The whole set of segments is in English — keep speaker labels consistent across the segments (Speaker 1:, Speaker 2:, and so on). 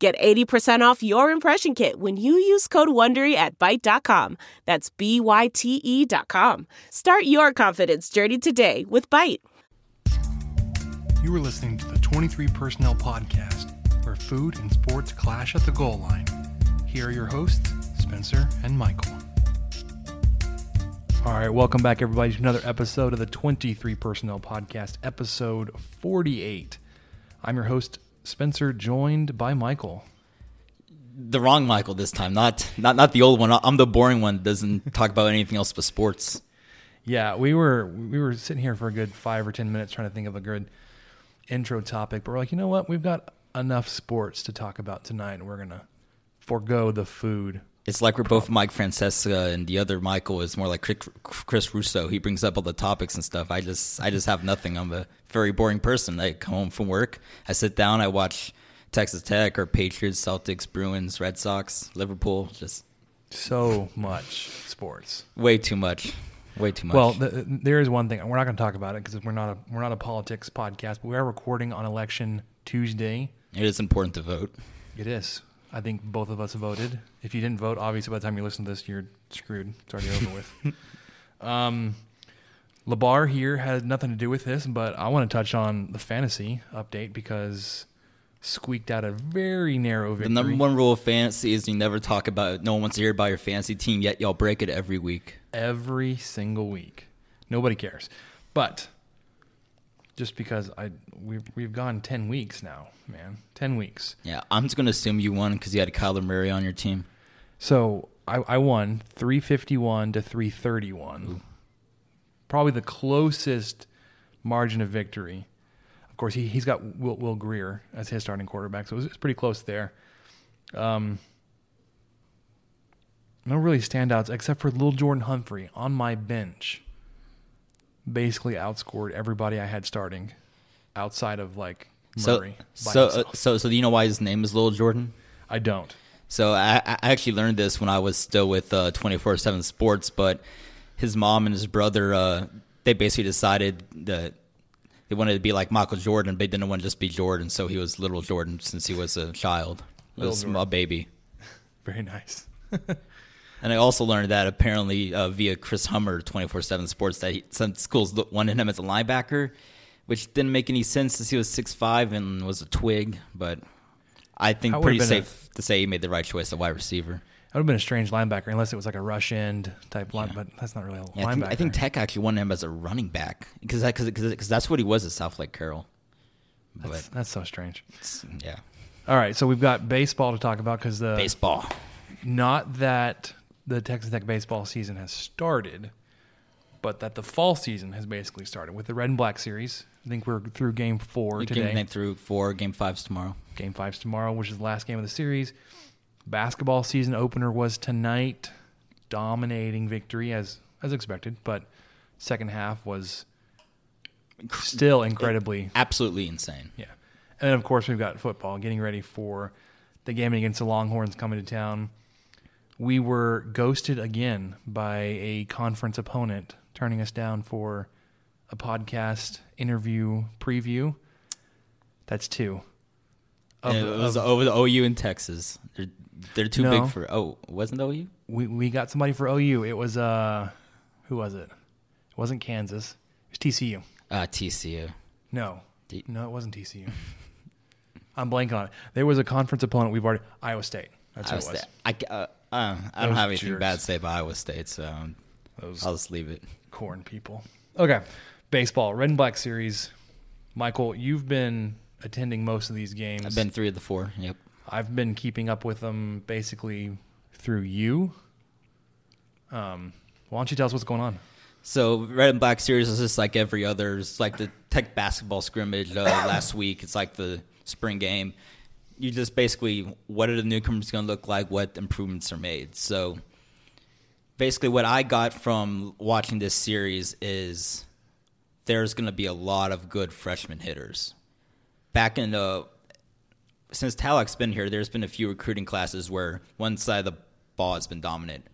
Speaker 1: Get 80% off your impression kit when you use code WONDERY at Byte.com. That's B-Y-T-E dot com. Start your confidence journey today with Byte.
Speaker 2: You are listening to the 23 Personnel Podcast, where food and sports clash at the goal line. Here are your hosts, Spencer and Michael. All right, welcome back, everybody, to another episode of the 23 Personnel Podcast, episode 48. I'm your host, Spencer, joined by Michael.
Speaker 3: the wrong Michael this time, not not not the old one. I'm the boring one. Doesn't talk about anything else but sports.
Speaker 2: Yeah, we were we were sitting here for a good five or ten minutes trying to think of a good intro topic, but we're like, you know what? We've got enough sports to talk about tonight, and we're gonna forego the food.
Speaker 3: It's like we're both Mike Francesa, and the other Michael is more like Chris- Russo. He brings up all the topics and stuff. I just I just have nothing. I'm a very boring person. I come home from work, I sit down, I watch Texas Tech or Patriots, Celtics, Bruins, Red Sox, Liverpool. Just
Speaker 2: So much sports.
Speaker 3: way too much. Way too much.
Speaker 2: Well, th there is one thing we're not going to talk about it because we're not a we're not a politics podcast, but we are recording on election Tuesday.
Speaker 3: it is important to vote.
Speaker 2: It is. I think both of us voted. If you didn't vote, obviously by the time you listen to this, you're screwed. It's already over with. Um, Labar here had nothing to do with this, but I want to touch on the fantasy update because squeaked out a very narrow victory.
Speaker 3: The number one rule of fantasy is you never talk about. it. No one wants to hear about your fantasy team, yet y'all break it every week.
Speaker 2: every single week. Nobody cares. But just because I we've we've gone ten weeks now, man, ten weeks.
Speaker 3: Yeah, I'm just gonna assume you won because you had Kyler Murray on your team.
Speaker 2: So I, I won three fifty one to three thirty one. Probably the closest margin of victory. Of course, he he's got Will, Will Grier as his starting quarterback, so it was, it's pretty close there. Um, no really standouts except for Lil'Jordan Humphrey on my bench. Basically outscored everybody I had starting, outside of like
Speaker 3: So,
Speaker 2: Murray. by
Speaker 3: so, uh, so, so, do you know why his name is Lil'Jordan?
Speaker 2: I don't.
Speaker 3: So, I, I actually learned this when I was still with uh, 24/7 Sports, but his mom and his brother, uh, they basically decided that they wanted to be like Michael Jordan, but they didn't want to just be Jordan, so he was Lil'Jordan since he was a child, a
Speaker 2: Little
Speaker 3: small baby.
Speaker 2: Very nice.
Speaker 3: And I also learned that apparently uh, via Chris Hummer, 24 7 Sports, that he, some schools wanted him as a linebacker, which didn't make any sense since he was 6'5 and was a twig. But I think
Speaker 2: would've
Speaker 3: pretty safe to say he made the right choice at wide receiver.
Speaker 2: That would have been a strange linebacker unless it was like a rush end type line, but that's not really a
Speaker 3: Yeah, I,
Speaker 2: linebacker.
Speaker 3: think, I think Tech actually wanted him as a running back because because that's what he was at Southlake Carroll.
Speaker 2: that's,
Speaker 3: But
Speaker 2: that's so strange.
Speaker 3: yeah,
Speaker 2: All right, so we've got baseball to talk about because the
Speaker 3: baseball.
Speaker 2: not that the Texas Tech baseball season has started, but that the fall season has basically started with the Red and Black series. I think we're through Game Four
Speaker 3: We
Speaker 2: today.
Speaker 3: came through four game fives tomorrow.
Speaker 2: Game Five's tomorrow, which is the last game of the series. Basketball season opener was tonight, dominating victory as as expected, but second half was still incredibly
Speaker 3: Absolutely insane.
Speaker 2: yeah. And then of course we've got football getting ready for the game against the Longhorns coming to town. We were ghosted again by a conference opponent turning us down for a podcast interview preview. That's two. Of-
Speaker 3: it was,
Speaker 2: of-
Speaker 3: it was OU in Texas. They're, they're too
Speaker 2: No.
Speaker 3: big for. Oh, wasn't OU?
Speaker 2: we we got somebody for OU. It was uh who was it? It wasn't Kansas. It was TCU.
Speaker 3: Uh, TCU.
Speaker 2: No.
Speaker 3: D-
Speaker 2: No, it wasn't TCU. I'm blanking on it. There was a conference opponent we've already Iowa State. That's who
Speaker 3: Iowa
Speaker 2: it was.
Speaker 3: State. I, uh, uh, I don't have anything
Speaker 2: jerks.
Speaker 3: bad to say about Iowa State, so um,
Speaker 2: Those
Speaker 3: I'll just leave it.
Speaker 2: corn people. Okay. Baseball, red and black series. Michael, you've been attending most of these games.
Speaker 3: I've been three of the four. Yep.
Speaker 2: I've been keeping up with them basically through you. Um, why don't you tell us what's going on?
Speaker 3: So red and black series is just like every other. It's like the Tech basketball scrimmage uh, last week. It's like the spring game. You just basically what are the newcomers going to look like? What improvements are made? So basically, what I got from watching this series is there's going to be a lot of good freshman hitters. Back in the since Tadlock's been here, there's been a few recruiting classes where one side of the ball has been dominant.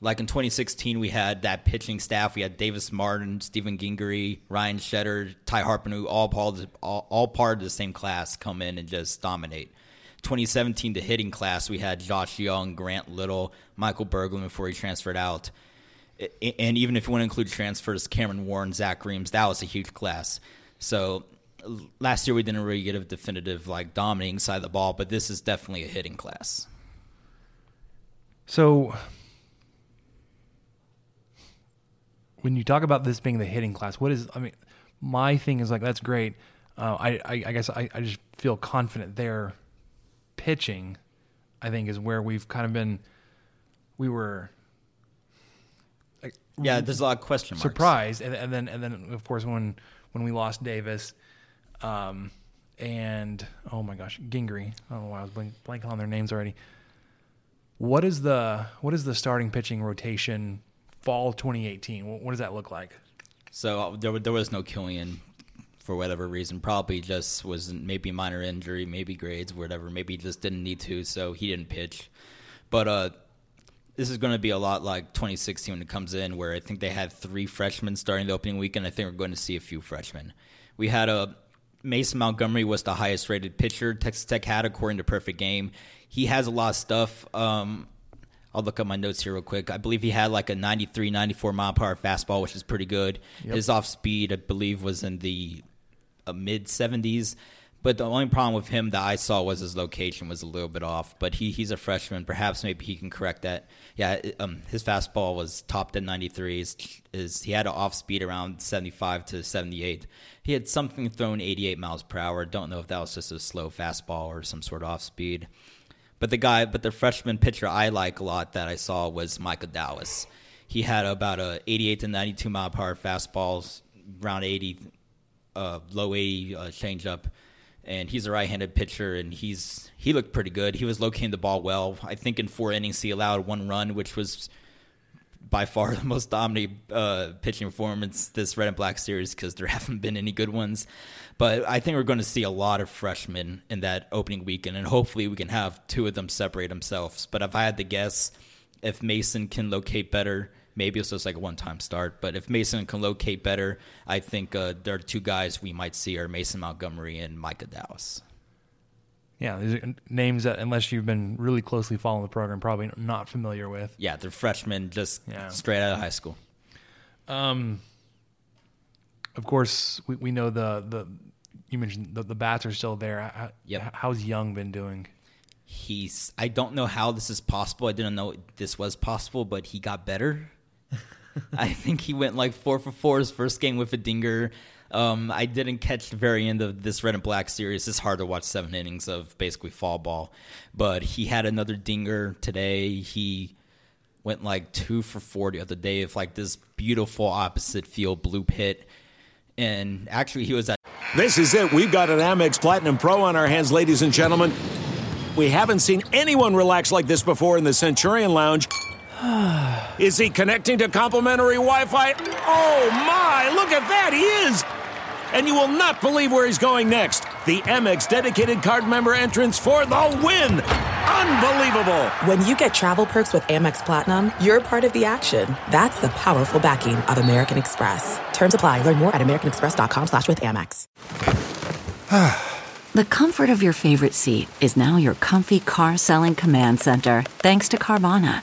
Speaker 3: Like in 2016, we had that pitching staff. We had Davis Martin, Steven Gingery, Ryan Shetter, Ty Harpenau, all all, all part of the same class come in and just dominate. 2017, the hitting class, we had Josh Young, Grant Little, Michael Berglund before he transferred out. And even if you want to include transfers, Cameron Warren, Zach Reams, that was a huge class. So last year we didn't really get a definitive like dominating side of the ball, but this is definitely a hitting class.
Speaker 2: So when you talk about this being the hitting class, what is? I mean, my thing is like that's great. Uh, I, I, I guess I, I just feel confident there. Pitching, I think, is where we've kind of been. We were.
Speaker 3: Like, yeah, there's a lot of question marks.
Speaker 2: Surprised, and, and then and then of course when when we lost Davis, um, and oh my gosh, Gingery. I don't know why I was blank, blanking on their names already. What is the what is the starting pitching rotation fall 2018? What, what does that look like?
Speaker 3: So uh, there, there was no Kilian for whatever reason. Probably just was maybe minor injury, maybe grades, whatever. Maybe just didn't need to, so he didn't pitch. But uh, this is going to be a lot like 2016 when it comes in, where I think they had three freshmen starting the opening weekend. I think we're going to see a few freshmen. We had a Mason Montgomery was the highest rated pitcher Texas Tech had according to Perfect Game. He has a lot of stuff. Um, I'll look up my notes here real quick. I believe he had like a 93, 94 mile per hour fastball, which is pretty good. Yep. His off speed, I believe, was in the uh, mid 70s. But the only problem with him that I saw was his location was a little bit off. But he he's a freshman. Perhaps maybe he can correct that. Yeah, um, his fastball was topped at 93. Is is he had an off speed around 75 to 78. He had something thrown 88 miles per hour. Don't know if that was just a slow fastball or some sort of off speed. But the guy, but the freshman pitcher I like a lot that I saw was Micah Dallas. He had about a 88 to 92 mile per hour fastballs, around 80, uh, low 80 uh, changeup, and he's a right-handed pitcher, and he's he looked pretty good. He was locating the ball well. I think in four innings he allowed one run, which was by far the most dominant uh, pitching performance this red and black series because there haven't been any good ones. But I think we're going to see a lot of freshmen in that opening weekend, and hopefully we can have two of them separate themselves. But if I had to guess, if Mason can locate better, maybe it's just like a one-time start. But if Mason can locate better, I think uh, there are two guys we might see are Mason Montgomery and Micah Dallas.
Speaker 2: Yeah, these are names that, unless you've been really closely following the program, probably not familiar with.
Speaker 3: Yeah, they're freshmen, just yeah. straight out of high school. Um,
Speaker 2: of course, we, we know the the you mentioned the, the bats are still there. How, yep. How's Young been doing?
Speaker 3: He's. I don't know how this is possible. I didn't know this was possible, but he got better. I think he went like four for four his first game with a dinger. Um, I didn't catch the very end of this red and black series. It's hard to watch seven innings of basically fall ball, but he had another dinger today. He went like two for four the other day of like this beautiful opposite field blue pit and actually he was at.
Speaker 4: This is it. We've got an Amex Platinum Pro on our hands, ladies and gentlemen. We haven't seen anyone relax like this before in the Centurion Lounge. is he connecting to complimentary Wi-Fi? Oh my! Look at that, he is. And you will not believe where he's going next. The Amex dedicated card member entrance for the win. Unbelievable.
Speaker 5: When you get travel perks with Amex Platinum, you're part of the action. That's the powerful backing of American Express. Terms apply. Learn more at americanexpress.com slash with Amex.
Speaker 6: the comfort of your favorite seat is now your comfy car selling command center, thanks to Carvana.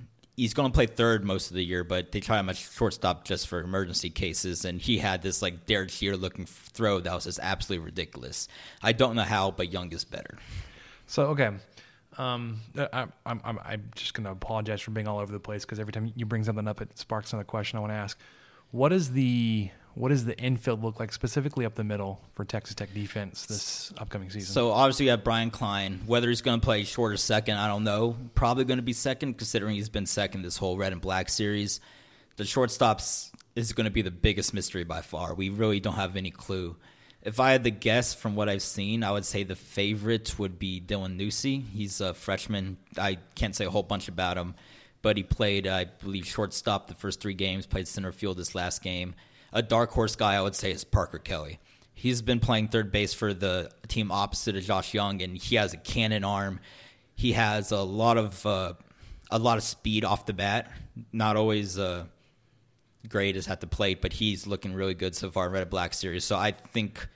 Speaker 3: He's going to play third most of the year, but they try him at shortstop just for emergency cases. And he had this like Derek Jeter looking throw that was just absolutely ridiculous. I don't know how, but Young is better.
Speaker 2: So okay, Um, I, I'm, I'm, I'm just going to apologize for being all over the place because every time you bring something up, it sparks another question I want to ask. What is the what does the infield look like specifically up the middle for Texas Tech defense this upcoming season?
Speaker 3: So obviously you have Brian Klein. Whether he's going to play short or second, I don't know. Probably going to be second, considering he's been second this whole red and black series. The shortstops is going to be the biggest mystery by far. We really don't have any clue. If I had to guess from what I've seen, I would say the favorite would be Dylan Neuse. He's a freshman. I can't say a whole bunch about him, but he played, I believe, shortstop the first three games, played center field this last game. A dark horse guy, I would say, is Parker Kelly. He's been playing third base for the team opposite of Josh Young, and he has a cannon arm. He has a lot of uh, a lot of speed off the bat. Not always uh, great as at the plate, but he's looking really good so far in Red and Black series. So I think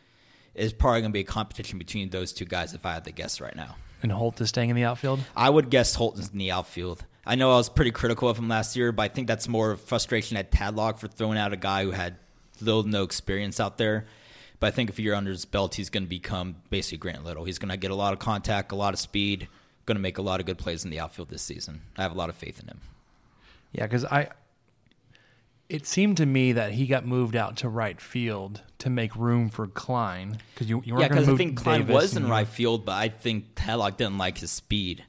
Speaker 3: it's probably going to be a competition between those two guys if I had to guess right now.
Speaker 2: and Holt is staying in the outfield.
Speaker 3: I would guess Holt is in the outfield. I know I was pretty critical of him last year, but I think that's more frustration at Tadlock for throwing out a guy who had little no experience out there. But I think if you're under his belt, he's going to become basically Grant Little. He's going to get a lot of contact, a lot of speed, going to make a lot of good plays in the outfield this season. I have a lot of faith in him.
Speaker 2: Yeah, because I. It seemed to me that he got moved out to right field to make room for Klein because you, you weren't
Speaker 3: Yeah, because
Speaker 2: to
Speaker 3: I think Klein
Speaker 2: Davis
Speaker 3: was in right field, but I think Tadlock didn't like his speed.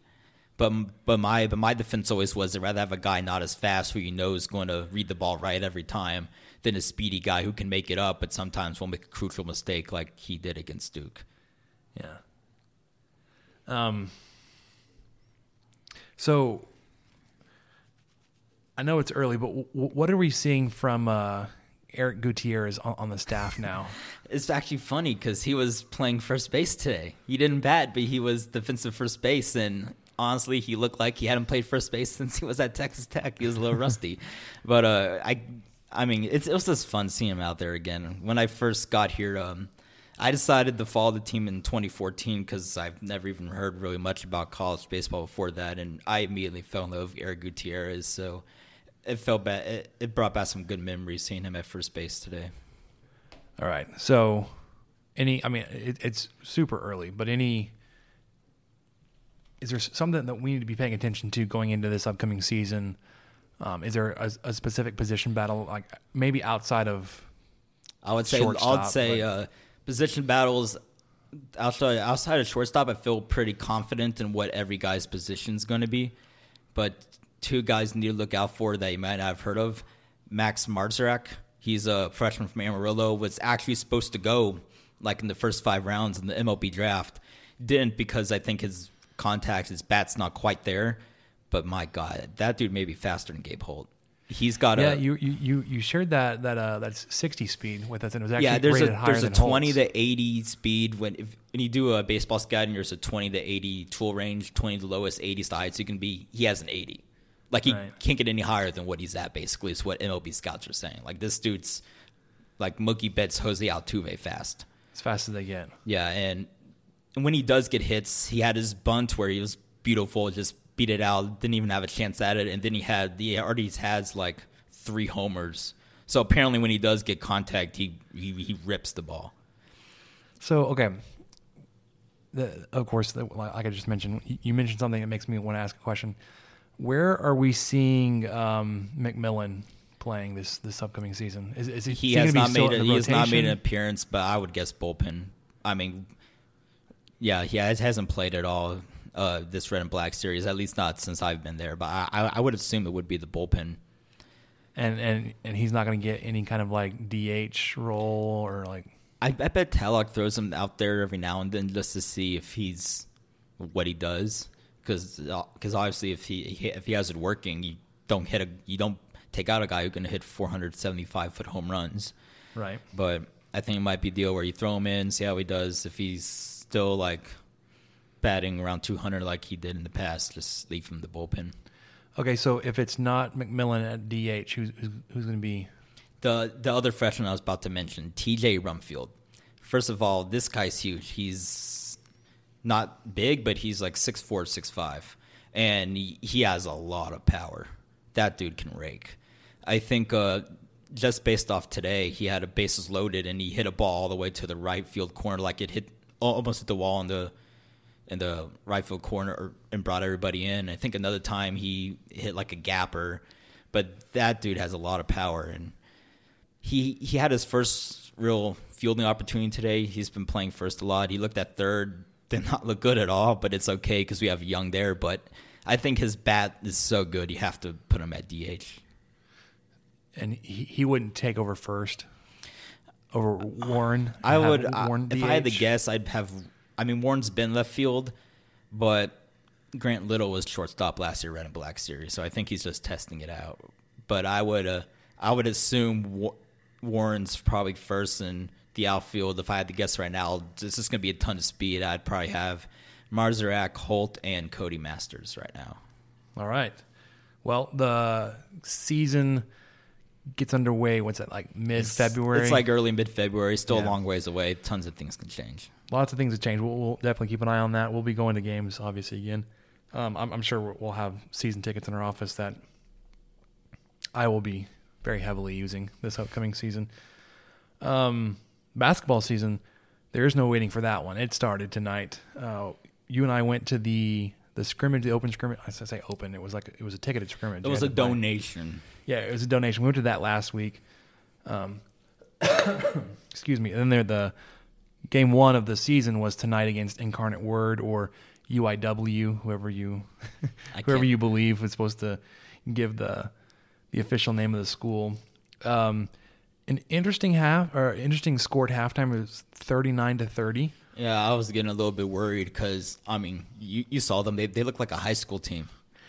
Speaker 3: But but my but my defense always was I'd rather have a guy not as fast who you know is going to read the ball right every time than a speedy guy who can make it up, but sometimes will make a crucial mistake like he did against Duke.
Speaker 2: Yeah. Um. So, I know it's early, but w- what are we seeing from uh, Eric Gutierrez on, on the staff now?
Speaker 3: It's actually funny because he was playing first base today. He didn't bat, but he was defensive first base, and honestly, he looked like he hadn't played first base since he was at Texas Tech. He was a little rusty, but uh, I, I mean, it's, it was just fun seeing him out there again. When I first got here, um, I decided to follow the team in 2014 because I've never even heard really much about college baseball before that, and I immediately fell in love with Eric Gutierrez. So it felt bad. It, it brought back some good memories seeing him at first base today.
Speaker 2: All right. So, any, I mean, it, it's super early, but any, is there something that we need to be paying attention to going into this upcoming season? Um, is there a, a specific position battle, like maybe outside of
Speaker 3: I would say I'd say
Speaker 2: but-
Speaker 3: uh, position battles outside outside of shortstop. I feel pretty confident in what every guy's position is going to be, but two guys need to look out for that you might not have heard of. Max Marusak, he's a freshman from Amarillo, was actually supposed to go like in the first five rounds in the MLB draft. Didn't because I think his contact, his bat's not quite there. But my God, that dude may be faster than Gabe Holt. He's got
Speaker 2: yeah,
Speaker 3: a
Speaker 2: you, you you you shared that that uh that's sixty speed with us, and it was actually
Speaker 3: yeah, there's a there's a 20
Speaker 2: Holt's.
Speaker 3: to 80 speed when if, when you do a baseball scouting, there's a 20 to 80 tool range, 20 to lowest, 80 is the highest. So you can be he has an 80, like he
Speaker 2: Right.
Speaker 3: can't get any higher than what he's at. Basically, is what MLB scouts are saying. Like this dude's like Mookie Betts, Jose Altuve fast.
Speaker 2: as fast as they get.
Speaker 3: Yeah, and and when he does get hits, he had his bunt where he was beautiful, just beat it out, didn't even have a chance at it, and then he had he already has like three homers. So apparently, when he does get contact, he he, he rips the ball.
Speaker 2: So okay, the, of course, the, like I just mentioned, you- mentioned something that makes me want to ask a question. Where are we seeing um, McMillan playing this this upcoming season? Is, is he, is
Speaker 3: He has not made a, he has not made an appearance, but I would guess bullpen. I mean, yeah, he has, hasn't played at all uh, this red and black series, at least not since I've been there. But I, I, would assume it would be the bullpen.
Speaker 2: and and and he's not going to get any kind of like DH role or like
Speaker 3: I, I bet Tadlock throws him out there every now and then just to see if he's what he does. Because obviously, if he if he has it working, you don't hit a you don't take out a guy who can hit 475 foot home runs.
Speaker 2: right.
Speaker 3: But I think it might be a deal where you throw him in, see how he does. If he's still like batting around 200 like he did in the past, just leave him the bullpen.
Speaker 2: Okay, so if it's not McMillan at DH, who's who's, who's going to be?
Speaker 3: The the other freshman I was about to mention, T.J. Rumfield. First of all, this guy's huge. He's not big, but he's like 6'4", 6'5", and he, he has a lot of power. That dude can rake. I think uh, just based off today, he had a bases loaded and he hit a ball all the way to the right field corner, like it hit almost hit the wall in the in the right field corner and brought everybody in. I think another time he hit like a gapper, but that dude has a lot of power and he he had his first real fielding opportunity today. He's been playing first a lot. He looked at third, did not look good at all, but it's okay because we have Young there. But I think his bat is so good, you have to put him at DH.
Speaker 2: And he, he wouldn't take over first over uh, Warren.
Speaker 3: I would, I- if I had to guess, I'd have. I mean, Warren's been left field, but Grant Little was shortstop last year, Red and Black Series, so I think he's just testing it out. But I would, uh, I would assume Wa- Warren's probably first in the outfield. If I had to guess right now, this is going to be a ton of speed. I'd probably have Marusak, Holt, and Cody Masters right now.
Speaker 2: All right. Well, the season gets underway. What's that like? Mid February.
Speaker 3: It's like early mid February, still
Speaker 2: Yeah.
Speaker 3: a long ways away. Tons of things can change.
Speaker 2: Lots of things have changed. We'll, we'll definitely keep an eye on that. We'll be going to games, obviously, again. Um, I'm, I'm sure we'll- have season tickets in our office that I will be very heavily using this upcoming season. Um, basketball season, there is no waiting for that one. It started tonight. Uh, you and I went to the the scrimmage, the open scrimmage. I say open. It was like it was a ticketed scrimmage.
Speaker 3: It was a donation.
Speaker 2: yeah, it was a donation. We went to that last week. Um, excuse me. And then there, the game one of the season was tonight against Incarnate Word or UIW, whoever you, whoever you believe was supposed to give the the official name of the school. Um, an interesting half or interesting scored halftime it was thirty nine to thirty.
Speaker 3: Yeah, I was getting a little bit worried because I mean, you, you saw them; they they look like a high school team.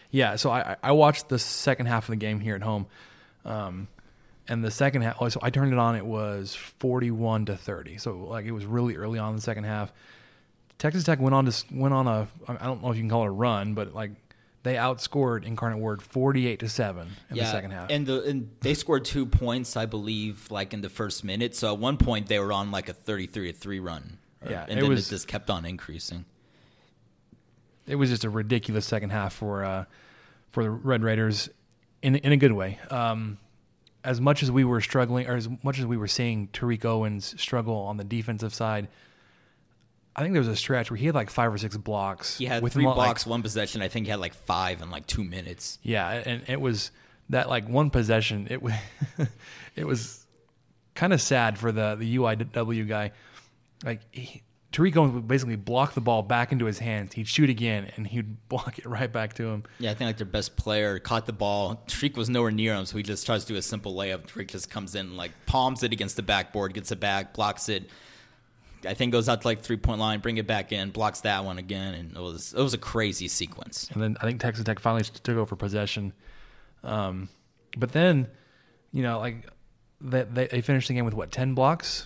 Speaker 2: Yeah, so I, I watched the second half of the game here at home, um, and the second half. oh, So I turned it on. It was forty-one to thirty. So like it was really early on in the second half. Texas Tech went on to went on a I don't know if you can call it a run, but like they outscored Incarnate Word forty-eight to seven in the second half.
Speaker 3: and the and they scored two points, I believe, like in the first minute. So at one point they were on like a thirty-three to three run. Or-
Speaker 2: Yeah,
Speaker 3: and then
Speaker 2: was-
Speaker 3: it just kept on increasing.
Speaker 2: it was just a ridiculous second half for uh, for the Red Raiders in in a good way. Um, as much as we were struggling, or as much as we were seeing Tariq Owens struggle on the defensive side, I think there was a stretch where he had like five or six blocks.
Speaker 3: He had three
Speaker 2: like-
Speaker 3: blocks, one possession. I think he had like five in like two minutes.
Speaker 2: yeah, and it was that like one possession. It was it was kind of sad for the the UIW guy. Like he, Tariq Owens would basically block the ball back into his hands. He'd shoot again, and he'd block it right back to him.
Speaker 3: Yeah, I think like their best player caught the ball. Tariq was nowhere near him, so he just tries to do a simple layup. Tariq just comes in, like palms it against the backboard, gets it back, blocks it. I think goes out to like three point line, bring it back in, blocks that one again, and it was it was a crazy sequence.
Speaker 2: And then I think Texas Tech finally took over possession. Um, but then, you know, like they, they, they finished the game with what ten blocks.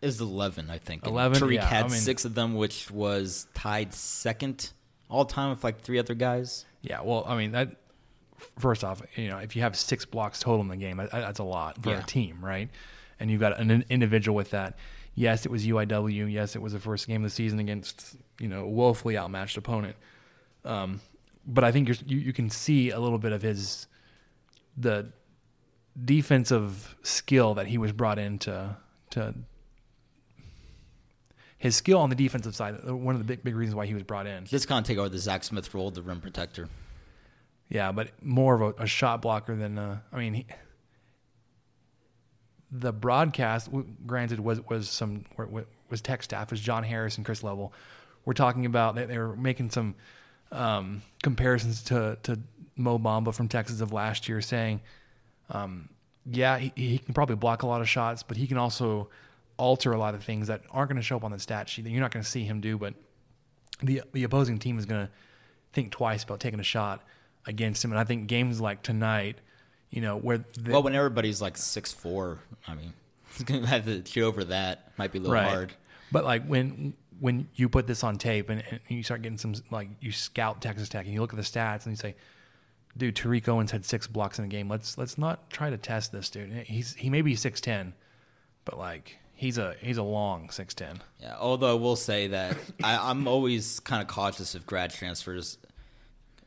Speaker 3: It was eleven, I think. And
Speaker 2: 11?
Speaker 3: Tariq
Speaker 2: Yeah,
Speaker 3: had
Speaker 2: I mean-
Speaker 3: six of them, which was tied second all time with like three other guys.
Speaker 2: Yeah, well, I mean that. First off, you know, if you have six blocks total in the game, that, that's a lot for
Speaker 3: Yeah.
Speaker 2: a team, right? And you've got an individual with that. Yes, it was UIW. Yes, it was the first game of the season against you know a woefully outmatched opponent. Um, but I think you're, you you can see a little bit of his the defensive skill that he was brought in to to his skill on the defensive side. uh, One of the big big reasons why he was brought in.
Speaker 3: Just kind of take over the Zach Smith role, the rim protector.
Speaker 2: Yeah, but more of a, a shot blocker than uh, I mean, he, the broadcast, granted, was was some was tech staff, was John Harris and Chris Level. We're talking about they, they were making some um, comparisons to to Mo Bamba from Texas of last year, saying, um, yeah, he, he can probably block a lot of shots, but he can also alter a lot of things that aren't going to show up on the stat sheet that you're not going to see him do, but the the opposing team is going to think twice about taking a shot against him. And I think games like tonight, you know, where the,
Speaker 3: well, when everybody's like six four, I mean, he's gonna have to get over that. Might be a little
Speaker 2: right,
Speaker 3: hard.
Speaker 2: but like when when you put this on tape and, and you start getting some like you scout Texas Tech and you look at the stats and you say, dude, Tariq Owens had six blocks in the game. Let's let's not try to test this dude. He's he may be six ten, but like he's a he's a long six ten.
Speaker 3: Yeah, although I will say that I, I'm always kind of cautious of grad transfers,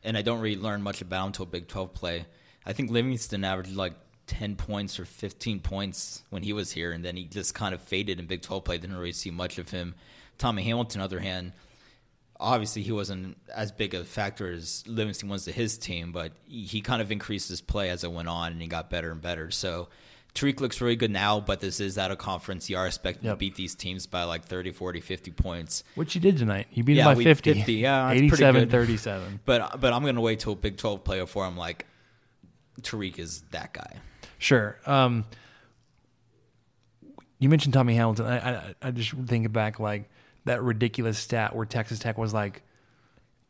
Speaker 3: and I don't really learn much about until Big 12 play. I think Livingston averaged like 10 points or 15 points when he was here, and then he just kind of faded in Big 12 play. Didn't really see much of him. Tommy Hamilton, on the other hand, obviously he wasn't as big a factor as Livingston was to his team, but he kind of increased his play as it went on, and he got better and better. So Tariq looks really good now, but this is out a conference. You are expected
Speaker 2: Yep.
Speaker 3: to beat these teams by like 30, 40, 50 points.
Speaker 2: Which you did tonight. You beat
Speaker 3: Yeah,
Speaker 2: him by 50.
Speaker 3: 50, yeah, that's pretty
Speaker 2: 87
Speaker 3: good.
Speaker 2: 37.
Speaker 3: But but I'm gonna wait till Big 12 play before I'm like Tariq is that guy.
Speaker 2: Sure. Um, you mentioned Tommy Hamilton. I, I, I just think back like that ridiculous stat where Texas Tech was like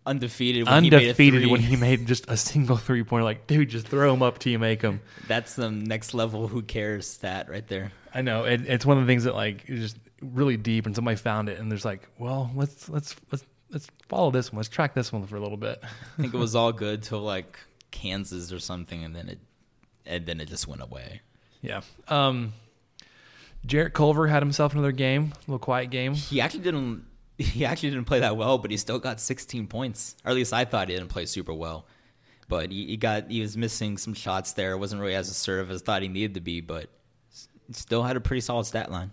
Speaker 3: Undefeated when he
Speaker 2: undefeated
Speaker 3: three.
Speaker 2: when he made just a single three pointer. Like, dude, just throw him up till you make him.
Speaker 3: That's the next level. Who cares? Stat right there.
Speaker 2: I know it, it's one of the things that like is just really deep, and somebody found it, and there's like, well, let's let's let's let's follow this one. Let's track this one for a little bit.
Speaker 3: I think it was all good till like Kansas or something, and then it and then it just went away.
Speaker 2: yeah. Um, Jarrett Culver had himself another game, a little quiet game.
Speaker 3: He actually didn't. He actually didn't play that well, but he still got 16 points. Or at least I thought he didn't play super well. But he, he got he was missing some shots there. wasn't really as assertive as thought he needed to be, but still had a pretty solid stat line.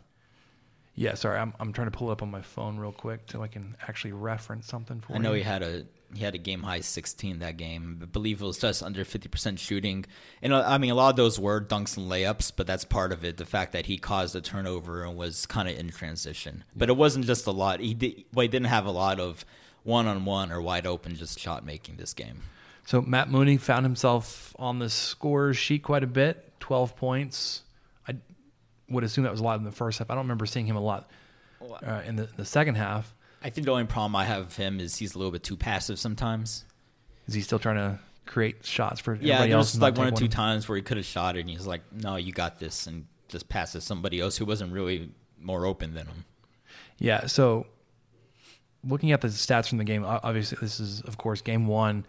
Speaker 2: Yeah, sorry, I'm I'm trying to pull it up on my phone real quick so I can actually reference something for
Speaker 3: I know he had a he had a game high 16 that game. I believe it was just under 50% shooting. And uh, I mean, a lot of those were dunks and layups, but that's part of it. The fact that he caused a turnover and was kind of in transition. But it wasn't just a lot. He did, well, he didn't have a lot of one on one or wide open just shot making this game.
Speaker 2: So Matt Mooney found himself on the scorers sheet quite a bit, 12 points. Would assume that was a lot in the first half. I don't remember seeing him a lot uh, in the, the second half.
Speaker 3: I think the only problem I have with him is he's a little bit too passive sometimes.
Speaker 2: Is he still trying to create shots for
Speaker 3: Yeah,
Speaker 2: everybody else?
Speaker 3: there's like one or two times where he could have shot it, and he's like, "No, you got this," and just passes somebody else who wasn't really more open than him.
Speaker 2: Yeah. So looking at the stats from the game, obviously this is of course game one,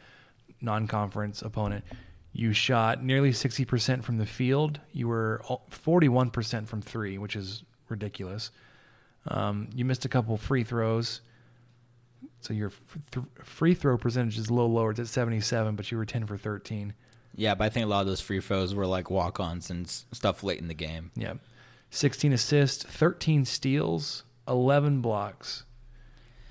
Speaker 2: non-conference opponent. You shot nearly sixty percent from the field. You were forty-one percent from three, which is ridiculous. Um, you missed a couple free throws, so your f- th- free throw percentage is a little lower. It's at seventy-seven, but you were ten for thirteen.
Speaker 3: Yeah, but I think a lot of those free throws were like walk-ons and s- stuff late in the game.
Speaker 2: Yeah, sixteen assists, thirteen steals, eleven blocks.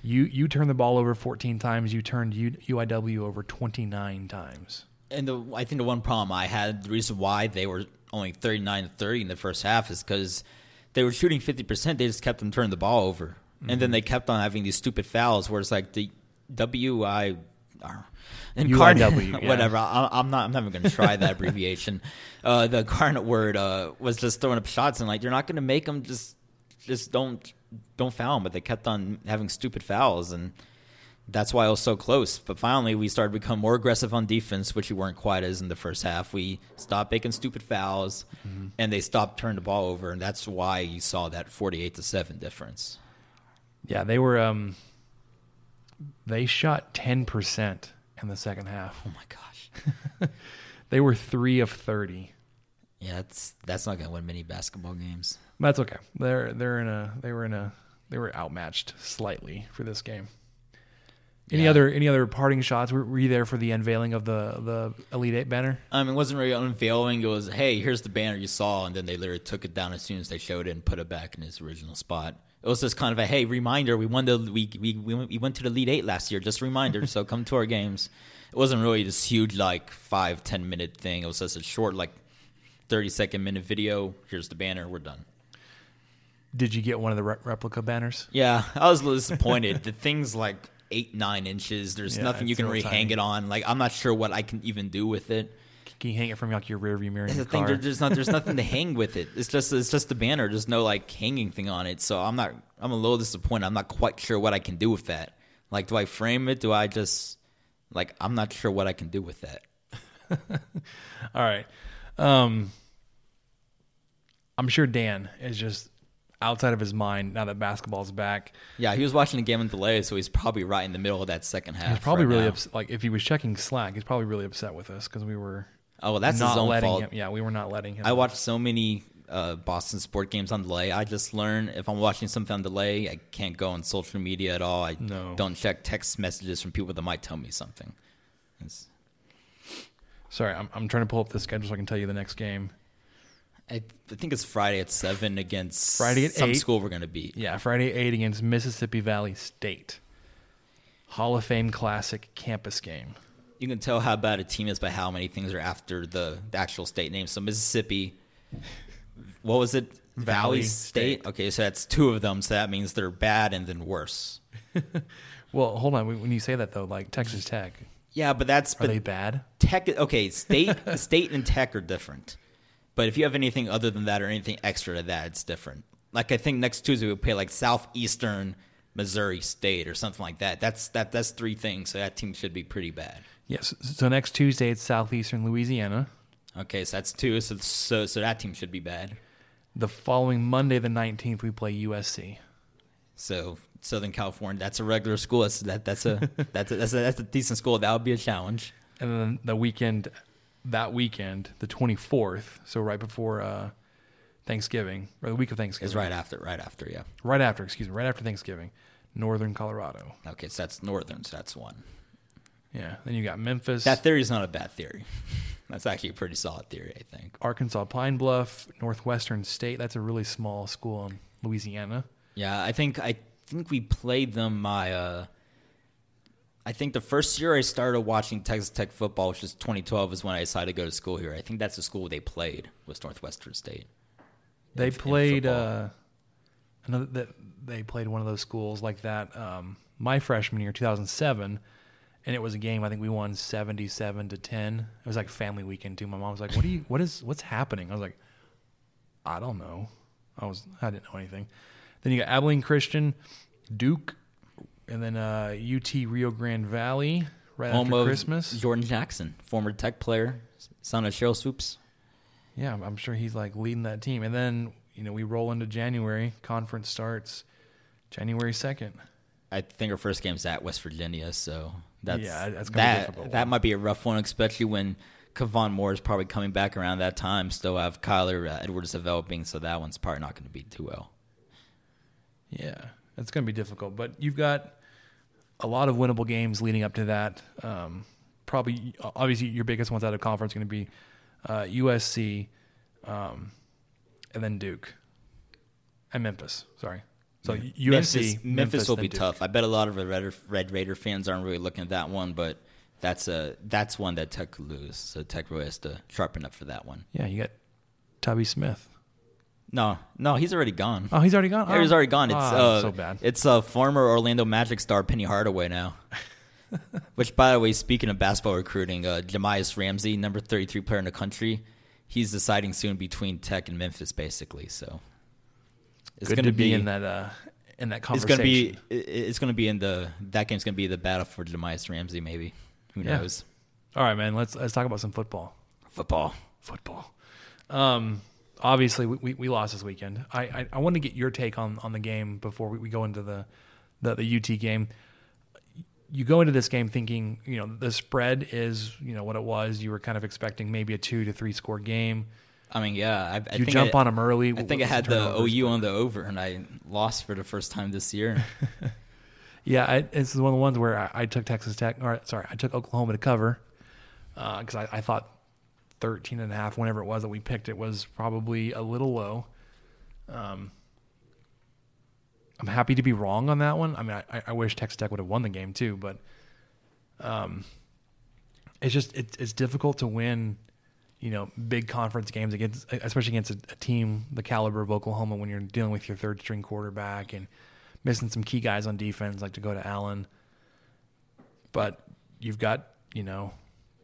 Speaker 2: You you turned the ball over fourteen times. You turned U, UIW over twenty-nine times.
Speaker 3: And the, I think the one problem I had, the reason why they were only 39 to 30 in the first half is because they were shooting 50%. They just kept on turning the ball over. And then they kept on having these stupid fouls where it's like the WI. Incarnate,
Speaker 2: yeah.
Speaker 3: whatever. I, I'm not. I'm not even going to try that abbreviation. Uh, the incarnate word uh, was just throwing up shots, and like you're not going to make them. Just, just don't, don't foul them. But they kept on having stupid fouls, and that's why it was so close. But finally, we started to become more aggressive on defense, which we weren't quite as in the first half. We stopped making stupid fouls, and they stopped turning the ball over, and that's why you saw that forty-eight to seven difference.
Speaker 2: Yeah, they were. Um, they shot ten percent in the second half.
Speaker 3: Oh my gosh!
Speaker 2: They were three of thirty.
Speaker 3: Yeah, that's that's not going to win many basketball games.
Speaker 2: That's okay. They're they're in a they were in a they were outmatched slightly for this game. Any
Speaker 3: Yeah.
Speaker 2: other any other parting shots? Were, were you there for the unveiling of the the Elite Eight banner?
Speaker 3: I mean, it wasn't really unveiling. It was, hey, here's the banner you saw, and then they literally took it down as soon as they showed it and put it back in its original spot. It was just kind of a hey reminder. We won the we we we went, we went to the Elite Eight last year. Just a reminder. so come to our games. It wasn't really this huge like five ten minute thing. It was just a short like thirty second minute video. Here's the banner. We're done.
Speaker 2: Did you get one of the re- replica banners?
Speaker 3: Yeah, I was a little disappointed. the thing's like eight nine inches. There's
Speaker 2: Yeah,
Speaker 3: nothing you can
Speaker 2: real
Speaker 3: really hang
Speaker 2: tiny.
Speaker 3: it on. Like I'm not sure what I can even do with it.
Speaker 2: Can you hang it from like your rearview mirror in
Speaker 3: That's
Speaker 2: your
Speaker 3: the thing. there- There's not. There's nothing to hang with it. It's just. It's just a banner. There's no like hanging thing on it. So I'm not. I'm a little disappointed. I'm not quite sure what I can do with that. Like, do I frame it? Do I just like? I'm not sure what I can do with that.
Speaker 2: All right. Um, I'm sure Dan is just outside of his mind now that basketball's back.
Speaker 3: Yeah, he was watching the game in delay, so he's probably right in the middle of that second half.
Speaker 2: He's probably
Speaker 3: right
Speaker 2: really
Speaker 3: now.
Speaker 2: upset. Like if he was checking Slack, he's probably really upset with us because we were
Speaker 3: Oh, well, that's
Speaker 2: not
Speaker 3: his own
Speaker 2: letting
Speaker 3: fault.
Speaker 2: him. Yeah, we were not letting him.
Speaker 3: I watched so many uh, Boston sport games on delay. I just learn if I'm watching something on delay, I can't go on social media at all. I
Speaker 2: No.
Speaker 3: don't check text messages from people that might tell me something. It's,
Speaker 2: Sorry, I'm, I'm trying to pull up the schedule so I can tell you the next game.
Speaker 3: I, think it's Friday at seven against
Speaker 2: Friday at
Speaker 3: some
Speaker 2: 8.
Speaker 3: school we're gonna beat.
Speaker 2: Yeah, Friday at eight against Mississippi Valley State. Hall of Fame Classic campus game.
Speaker 3: You can tell how bad a team is by how many things are after the, the actual state name. So Mississippi, what was it?
Speaker 2: Valley
Speaker 3: State.
Speaker 2: State.
Speaker 3: Okay, so that's two of them. So that means they're bad and then worse.
Speaker 2: Well, hold on. When you say that though, like Texas Tech,
Speaker 3: Yeah, but that's
Speaker 2: are
Speaker 3: but
Speaker 2: they bad?
Speaker 3: Tech. Okay, state state and tech are different. But if you have anything other than that or anything extra to that, it's different. Like I think next Tuesday we'll play like Southeastern Missouri State or something like that. That's that that's three things. So that team should be pretty bad.
Speaker 2: Yes. So next Tuesday it's Southeastern Louisiana.
Speaker 3: Okay, so that's two. So so so that team should be bad.
Speaker 2: The following Monday, the nineteenth, we play USC.
Speaker 3: So Southern California, that's a regular school. That's that that's a that's a, that's a, that's a decent school. That would be a challenge.
Speaker 2: And then the weekend, that weekend, the twenty fourth. So right before uh, Thanksgiving, or the week of Thanksgiving.
Speaker 3: Is right after right after yeah.
Speaker 2: Right after, excuse me, right after Thanksgiving, Northern Colorado.
Speaker 3: Okay, so that's northern. So that's one.
Speaker 2: Yeah. Then you got Memphis,
Speaker 3: That theory is not a bad theory. That's actually a pretty solid theory, I think.
Speaker 2: Arkansas Pine Bluff, Northwestern State. That's a really small school in Louisiana.
Speaker 3: Yeah, I think I think we played them my uh I think the first year I started watching Texas Tech football, which was 2012, is when I decided to go to school here. I think that's the school they played was Northwestern State.
Speaker 2: They
Speaker 3: in
Speaker 2: played
Speaker 3: football.
Speaker 2: uh, another that they played one of those schools like that. Um, my freshman year, 2007, and it was a game. I think we won 77 to 10. It was like family weekend too. My mom was like, "What are you? What is? What's happening?" I was like, "I don't know." I was I didn't know anything. Then you got Abilene Christian, Duke, and then uh, UT Rio Grande Valley right
Speaker 3: Home
Speaker 2: after Christmas.
Speaker 3: Jordan Jackson, former Tech player, son of Sheryl Swoopes.
Speaker 2: Yeah, I'm sure he's like leading that team. And then, you know, we roll into January. Conference starts January 2nd.
Speaker 3: I think our first game's at West Virginia, so that's
Speaker 2: Yeah, that's gonna be
Speaker 3: that
Speaker 2: difficult
Speaker 3: that might be a rough one, especially when Kavon Moore is probably coming back around that time. Still have Kyler uh, Edwards developing, so that one's probably not going to be too well.
Speaker 2: Yeah, it's going to be difficult. But you've got a lot of winnable games leading up to that. Um, probably, obviously, your biggest ones out of conference going to be uh, USC um, and then Duke and Memphis. Sorry. So USC,
Speaker 3: Memphis, Memphis, will be
Speaker 2: Duke.
Speaker 3: tough. I bet a lot of the Red, Red Raider fans aren't really looking at that one, but that's a that's one that Tech could lose. So Tech really has to sharpen up for that one.
Speaker 2: Yeah, you got Tubby Smith.
Speaker 3: No, no, he's already gone.
Speaker 2: Oh, he's already gone.
Speaker 3: Yeah, he's already gone. It's
Speaker 2: Ah,
Speaker 3: uh,
Speaker 2: so bad.
Speaker 3: It's uh, former Orlando Magic star Penny Hardaway now. Which, by the way, speaking of basketball recruiting, uh, Jahmi'us Ramsey, number thirty-three player in the country, he's deciding soon between Tech and Memphis, basically. So it's
Speaker 2: Good to be in that uh, in that
Speaker 3: It's
Speaker 2: conversation.
Speaker 3: going to be. it- It's going to be in the. That game's going to be the battle for Jahmi'us Ramsey. Maybe who
Speaker 2: Yeah.
Speaker 3: knows?
Speaker 2: All right, man. Let's let's talk about some football.
Speaker 3: Football.
Speaker 2: Football. Um, obviously, we, we, we lost this weekend. I, I, I want to get your take on, on the game before we, we go into the, the the UT game. You go into this game thinking, you know, the spread is, you know, what it was. You were kind of expecting maybe a two to three score game.
Speaker 3: I mean, yeah. I, I
Speaker 2: You jump
Speaker 3: I,
Speaker 2: them early
Speaker 3: I think I had the OU on the over, and I lost for the first time this year.
Speaker 2: Yeah, I, this is one of the ones where I, I took Texas Tech, or sorry, I took Oklahoma to cover uh, because I, I thought 13 and a half, whenever it was that we picked it, was probably a little low. Um, I'm happy to be wrong on that one. I mean, I, I wish Texas Tech would have won the game too, but um, it's just it's it's difficult to win, you know, big conference games against, especially against a, a team the caliber of Oklahoma when you're dealing with your third string quarterback and missing some key guys on defense like Dakota Allen. But you've got you know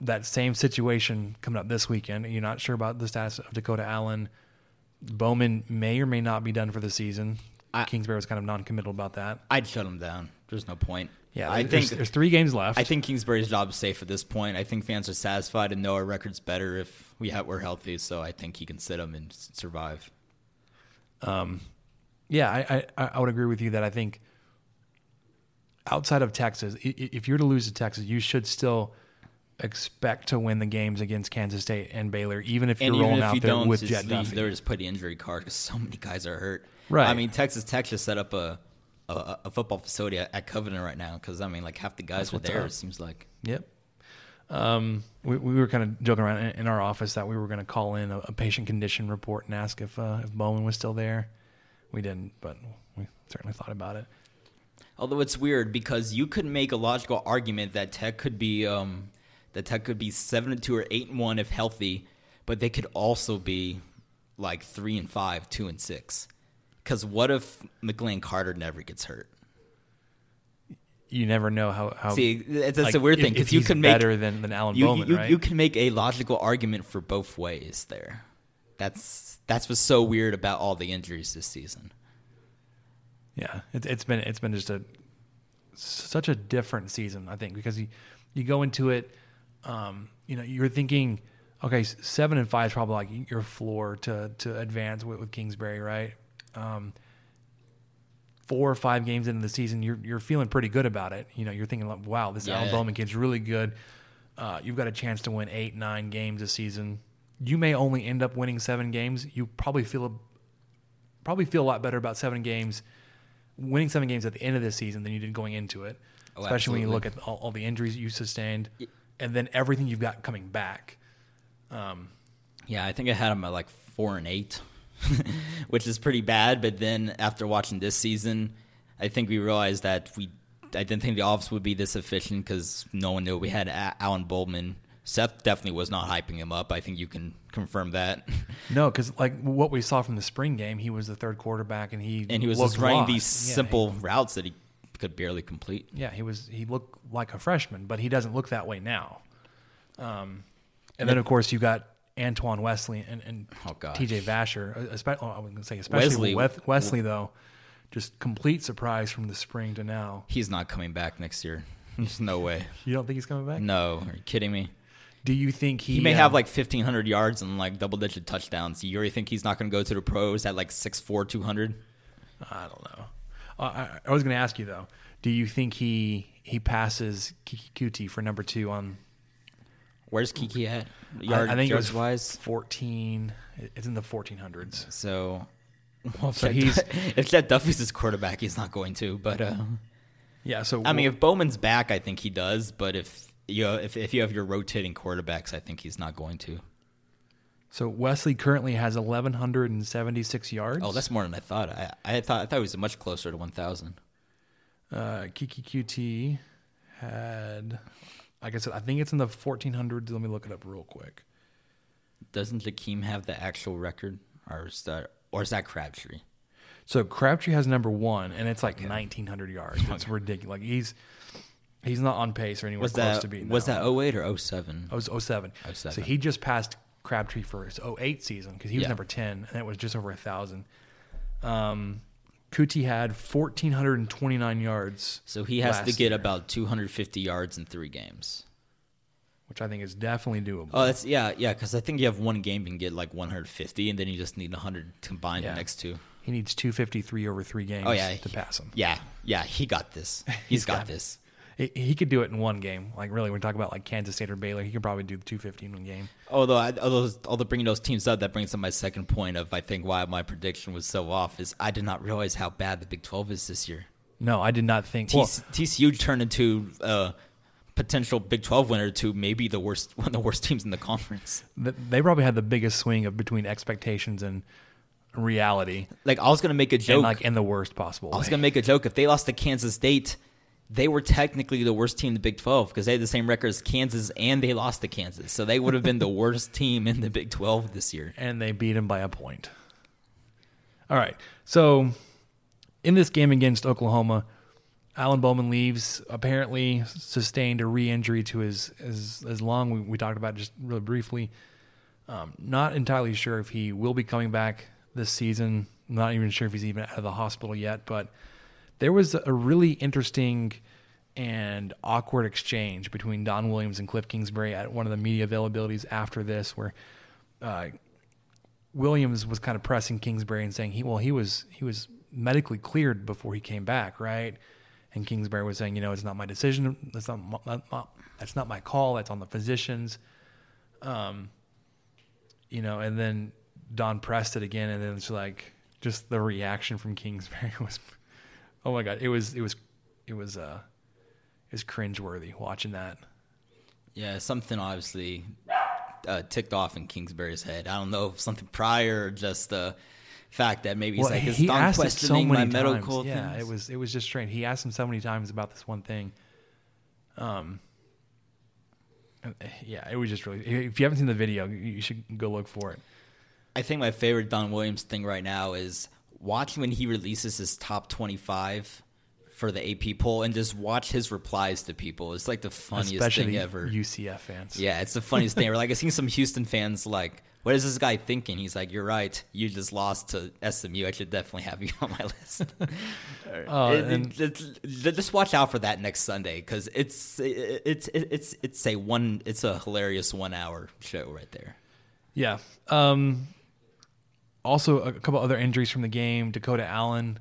Speaker 2: that same situation coming up this weekend. You're not sure about the status of Dakota Allen. Bowman may or may not be done for the season.
Speaker 3: I-
Speaker 2: Kingsbury was kind of non-committal about that.
Speaker 3: I'd shut him down. There's no point.
Speaker 2: Yeah,
Speaker 3: I
Speaker 2: there's,
Speaker 3: think
Speaker 2: there's three games left.
Speaker 3: I think Kingsbury's job is safe at this point. I think fans are satisfied and know our record's better if we have, we're healthy. So I think he can sit him and survive.
Speaker 2: Um, yeah, I, I I would agree with you that I think outside of Texas, if you're to lose to Texas, you should still expect to win the games against Kansas State and Baylor, even if you're
Speaker 3: even
Speaker 2: rolling
Speaker 3: if
Speaker 2: out
Speaker 3: you
Speaker 2: there with Jet
Speaker 3: leave,
Speaker 2: Duffey.
Speaker 3: they're just put the injury card because so many guys are hurt.
Speaker 2: Right.
Speaker 3: I mean, Texas Tech just set up a a, a football facility at, at Covenant right now because I mean, like half the guys were there.
Speaker 2: up.
Speaker 3: It seems like.
Speaker 2: Yep. Um, we, we were kind of joking around in, in our office that we were going to call in a, a patient condition report and ask if uh, if Bowman was still there. We didn't, but we certainly thought about it.
Speaker 3: Although it's weird because you could make a logical argument that Tech could be um, that Tech could be seven and two or eight and one if healthy, but they could also be like three and five, two and six. Because what if McLane Carter never gets hurt?
Speaker 2: You never know how. how
Speaker 3: See, that's
Speaker 2: like,
Speaker 3: a weird thing because you can make
Speaker 2: better than, than Alan
Speaker 3: you,
Speaker 2: Bowman,
Speaker 3: you,
Speaker 2: right?
Speaker 3: you can make a logical argument for both ways there. That's that's what's so weird about all the injuries this season.
Speaker 2: Yeah, it, it's been it's been just a such a different season. I think because you you go into it, um, you know, you're thinking, okay, seven and five is probably like your floor to to advance with, with Kingsbury, right? Um, four or five games into the season, you're you're feeling pretty good about it. You know, you're thinking like, wow, this
Speaker 3: Yeah.
Speaker 2: Bowman kid's really good. Uh, you've got a chance to win eight, nine games this season. You may only end up winning seven games. You probably feel a, probably feel a lot better about seven games, winning seven games at the end of this season than you did going into it.
Speaker 3: Oh,
Speaker 2: Especially when you look at all, all the injuries you sustained, and then everything you've got coming back.
Speaker 3: Um, yeah, I think I had him at like four and eight, which is pretty bad. But then after watching this season, I think we realized that we I didn't think the offense would be this efficient because no one knew we had A- Alan Bowman. Seth definitely was not hyping him up. I think you can confirm that.
Speaker 2: No, because like what we saw from the spring game, he was the third quarterback, and he
Speaker 3: and he was just running
Speaker 2: lost.
Speaker 3: these
Speaker 2: Yeah,
Speaker 3: simple routes that he could barely complete.
Speaker 2: yeah, he was he looked like a freshman, but he doesn't look that way now. Um, and then of course you got Antoine Wesley and, and
Speaker 3: Oh.
Speaker 2: T.J. Vasher. Especially, I was going to say especially
Speaker 3: Wesley-
Speaker 2: Wesley, Wesley though, just complete surprise from the spring to now.
Speaker 3: He's not coming back next year. There's no way.
Speaker 2: You don't think he's coming back?
Speaker 3: No, are you kidding me?
Speaker 2: Do you think he,
Speaker 3: He may
Speaker 2: um,
Speaker 3: have like 1,500 yards and like double digit touchdowns. You really think he's not going to go to the pros at like 6'4, 200?
Speaker 2: I don't know. Uh, I, I was going to ask you though. Do you think he he passes Keke Coutee for number two on?
Speaker 3: Where's Keke at?
Speaker 2: I-
Speaker 3: Yard,
Speaker 2: I think it was
Speaker 3: wise.
Speaker 2: fourteen. It's in the fourteen hundreds.
Speaker 3: So, well, if,
Speaker 2: So he's-
Speaker 3: if Jett Duffey's his quarterback, he's not going to. But uh,
Speaker 2: Yeah. So
Speaker 3: I mean, if Bowman's back, I think he does. But if you know, if if you have your rotating quarterbacks, I think he's not going to.
Speaker 2: So Wesley currently has eleven hundred and seventy six yards.
Speaker 3: Oh, that's more than I thought. I, I thought I thought he was much closer to 1,000.
Speaker 2: uh, Keke Coutee had. Like I said, I think it's in the fourteen hundreds. Let me look it up real quick.
Speaker 3: Doesn't Jakeem have the actual record, or is that or is that Crabtree?
Speaker 2: So Crabtree has number one, and it's like nineteen hundred yards. It's ridiculous. Like he's he's not on pace or anywhere
Speaker 3: Was
Speaker 2: close
Speaker 3: that
Speaker 2: to being.
Speaker 3: was
Speaker 2: that
Speaker 3: that 08 or 07?
Speaker 2: Oh, it was 07.
Speaker 3: 07.
Speaker 2: So he just passed Crabtree for his 08 season because he was
Speaker 3: Yeah.
Speaker 2: number 10, and it was just over a thousand. Um, Coutee had 1,429 yards.
Speaker 3: So he has to get
Speaker 2: year,
Speaker 3: about 250 yards in three games.
Speaker 2: which I think is definitely doable.
Speaker 3: Oh, that's yeah, yeah. Because I think you have one game you can get like 150, and then you just need 100 combined
Speaker 2: Yeah.
Speaker 3: the next two.
Speaker 2: he needs 253 over three games
Speaker 3: Oh yeah,
Speaker 2: to pass him.
Speaker 3: Yeah, yeah, he got this. He's got,
Speaker 2: got
Speaker 3: this.
Speaker 2: He, he could do it in one game. Like really, when we talk about like Kansas State or Baylor, he could probably do 250 in one game.
Speaker 3: Although, I, although, although bringing those teams up, that brings up my second point of I think why my prediction was so off is I did not realize how bad the Big 12 is this year.
Speaker 2: No, I did not think.
Speaker 3: T-
Speaker 2: Well,
Speaker 3: TCU turned into a potential Big 12 winner to maybe the worst one of the worst teams in the conference.
Speaker 2: they probably had the biggest swing of between expectations and reality,
Speaker 3: Like I was gonna make a joke.
Speaker 2: and like in the worst possible.
Speaker 3: I was gonna make a joke if they lost to Kansas State. They were technically the worst team in the Big 12 because they had the same record as Kansas and they lost to Kansas. So they would have been the worst team in the Big 12 this year.
Speaker 2: and they beat them by a point. All right. So in this game against Oklahoma, Alan Bowman leaves. Apparently sustained a re-injury to his his, his lung. We, we talked about it just really briefly. Um, not entirely sure if he will be coming back this season. Not even sure if he's even out of the hospital yet. But there was a really interesting and awkward exchange between Don Williams and Cliff Kingsbury at one of the media availabilities after this, where uh, Williams was kind of pressing Kingsbury and saying he well he was he was medically cleared before he came back, right? And Kingsbury was saying, you know, it's not my decision. That's not my, my- that's not my call. That's on the physicians. Um, you know, and then Don pressed it again, and then it's like just the reaction from Kingsbury was, oh my god, it was it was it was uh it was cringeworthy watching that.
Speaker 3: Yeah, something obviously uh, ticked off in Kingsbury's head. I don't know if something prior or just the fact that maybe he's
Speaker 2: Well,
Speaker 3: like,
Speaker 2: he asked it so many
Speaker 3: my medical
Speaker 2: times. Yeah,
Speaker 3: things.
Speaker 2: it was it was just strange. He asked him so many times about this one thing. Um. uh, Yeah, it was just really. If you haven't seen the video, you should go look for it.
Speaker 3: I think my favorite Don Williams thing right now is watch when he releases his top 25 for the AP poll and just watch his replies to people. It's like the funniest
Speaker 2: Especially
Speaker 3: thing ever.
Speaker 2: UCF fans.
Speaker 3: yeah, it's the funniest thing. Or like I've seen some Houston fans like, what is this guy thinking? He's like, you're right. You just lost to SMU. I should definitely have you on my list.
Speaker 2: Oh,
Speaker 3: It-
Speaker 2: and-
Speaker 3: it- it- just watch out for that next Sunday because it's it's it's it's a one it's a hilarious one hour show right there.
Speaker 2: Yeah. Um, also, a couple other injuries from the game. Dakota Allen.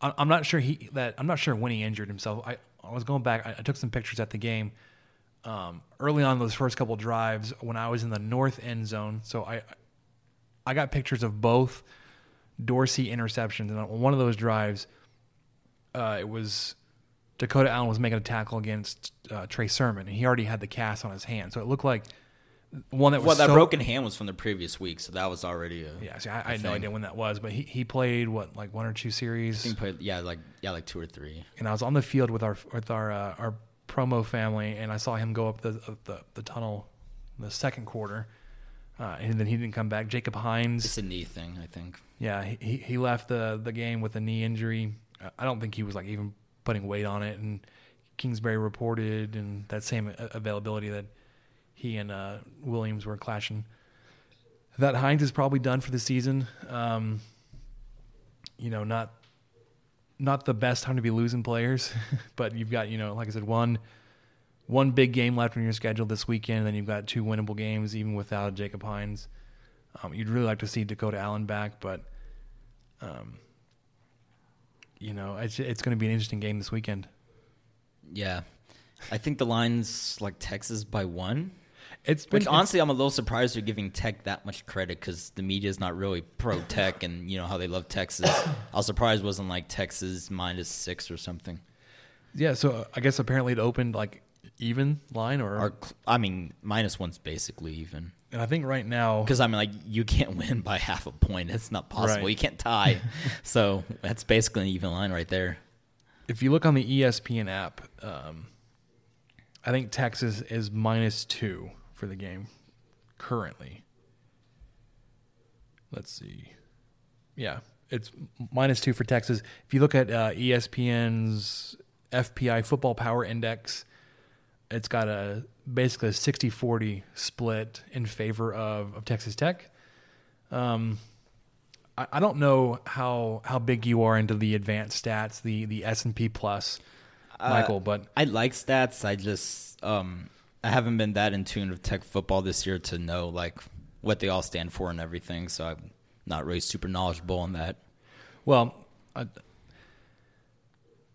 Speaker 2: I- I'm not sure he that I'm not sure when he injured himself. I, I was going back. I, I took some pictures at the game. Um, early on those first couple drives when I was in the north end zone. So I I got pictures of both Dorsey interceptions, and on one of those drives, uh, it was Dakota Allen was making a tackle against uh, Trey Sermon, and he already had the cast on his hand. So it looked like one that was
Speaker 3: Well, that
Speaker 2: so-
Speaker 3: broken hand was from the previous week, so that was already a
Speaker 2: Yeah, see, I, I had no idea when that was, but he, he played what like one or two series,
Speaker 3: I think played, yeah, like yeah, like two or three.
Speaker 2: and I was on the field with our with our uh, our promo family, and I saw him go up the the, the tunnel, in the second quarter, uh, and then he didn't come back. Jacob Hines, It's
Speaker 3: a knee thing, I think.
Speaker 2: yeah, he he- left the the game with a knee injury. I don't think he was like even putting weight on it, and Kingsbury reported and that same availability that he and uh, Williams were clashing. That Hines is probably done for the season. Um, you know, not not the best time to be losing players, but you've got you know, like I said, one one big game left on your schedule this weekend, and then you've got two winnable games even without Jacob Hines. Um, you'd really like to see Dakota Allen back, but um, you know, it's it's going to be an interesting game this weekend.
Speaker 3: Yeah, I think the line's like Texas by one.
Speaker 2: It's been
Speaker 3: Which honestly, I'm a little surprised they're giving Tech that much credit because the media is not really pro Tech, and you know how they love Texas. I was surprised it wasn't like Texas minus six or something.
Speaker 2: yeah. So uh, I guess apparently it opened like even line or,
Speaker 3: Or I mean, minus one's basically even.
Speaker 2: and I think right now
Speaker 3: Because I mean, like you can't win by half a point. It's not possible.
Speaker 2: Right.
Speaker 3: You can't tie. so that's basically an even line right there.
Speaker 2: if you look on the ESPN app, um, I think Texas is minus two for the game currently. Let's see. Yeah, it's minus two for Texas. If you look at uh, ESPN's FPI Football Power Index, it's got a basically a 60-40 split in favor of, of Texas Tech. Um, I, I don't know how how big you are into the advanced stats, the the S and P plus, Michael, but
Speaker 3: I like stats. I just um I haven't been that in tune with Tech football this year to know like what they all stand for and everything. So I'm not really super knowledgeable on that.
Speaker 2: well, uh,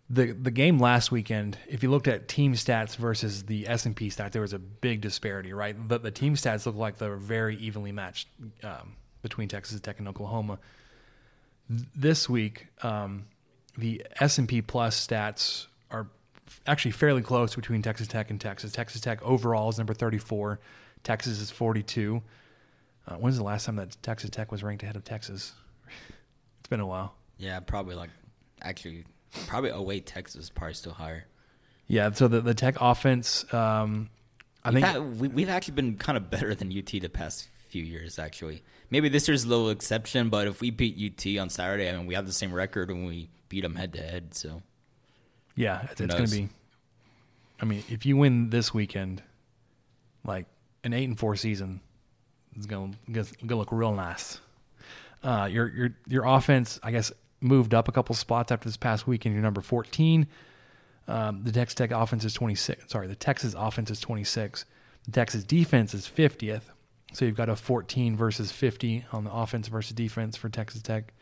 Speaker 2: the the game last weekend, if you looked at team stats versus the S and P stats, there was a big disparity, right? The, the team stats look like they're very evenly matched um, between Texas Tech and Oklahoma. This week, um, the S and P plus stats actually fairly close between Texas Tech and Texas. Texas Tech overall is number thirty four. Texas is forty two. Uh, when's the last time that Texas Tech was ranked ahead of Texas? It's been a while.
Speaker 3: Yeah, probably like actually probably away Texas is probably still higher.
Speaker 2: Yeah, so the the Tech offense, um, I
Speaker 3: We've,
Speaker 2: think,
Speaker 3: had- we, we've actually been kind of better than UT the past few years. Actually, maybe this year's a little exception, but if we beat UT on Saturday, I mean, we have the same record when we beat them head to head. So
Speaker 2: yeah, it's, it's going to be. I mean, if you win this weekend, like an eight and four season, it's going to look real nice. Uh, your your your offense, I guess, moved up a couple spots after this past weekend. You're number 14. Um, the Texas Tech offense is 26. Sorry, the Texas offense is 26. The Texas defense is 50th. So you've got a 14 versus 50 on the offense versus defense for Texas Tech.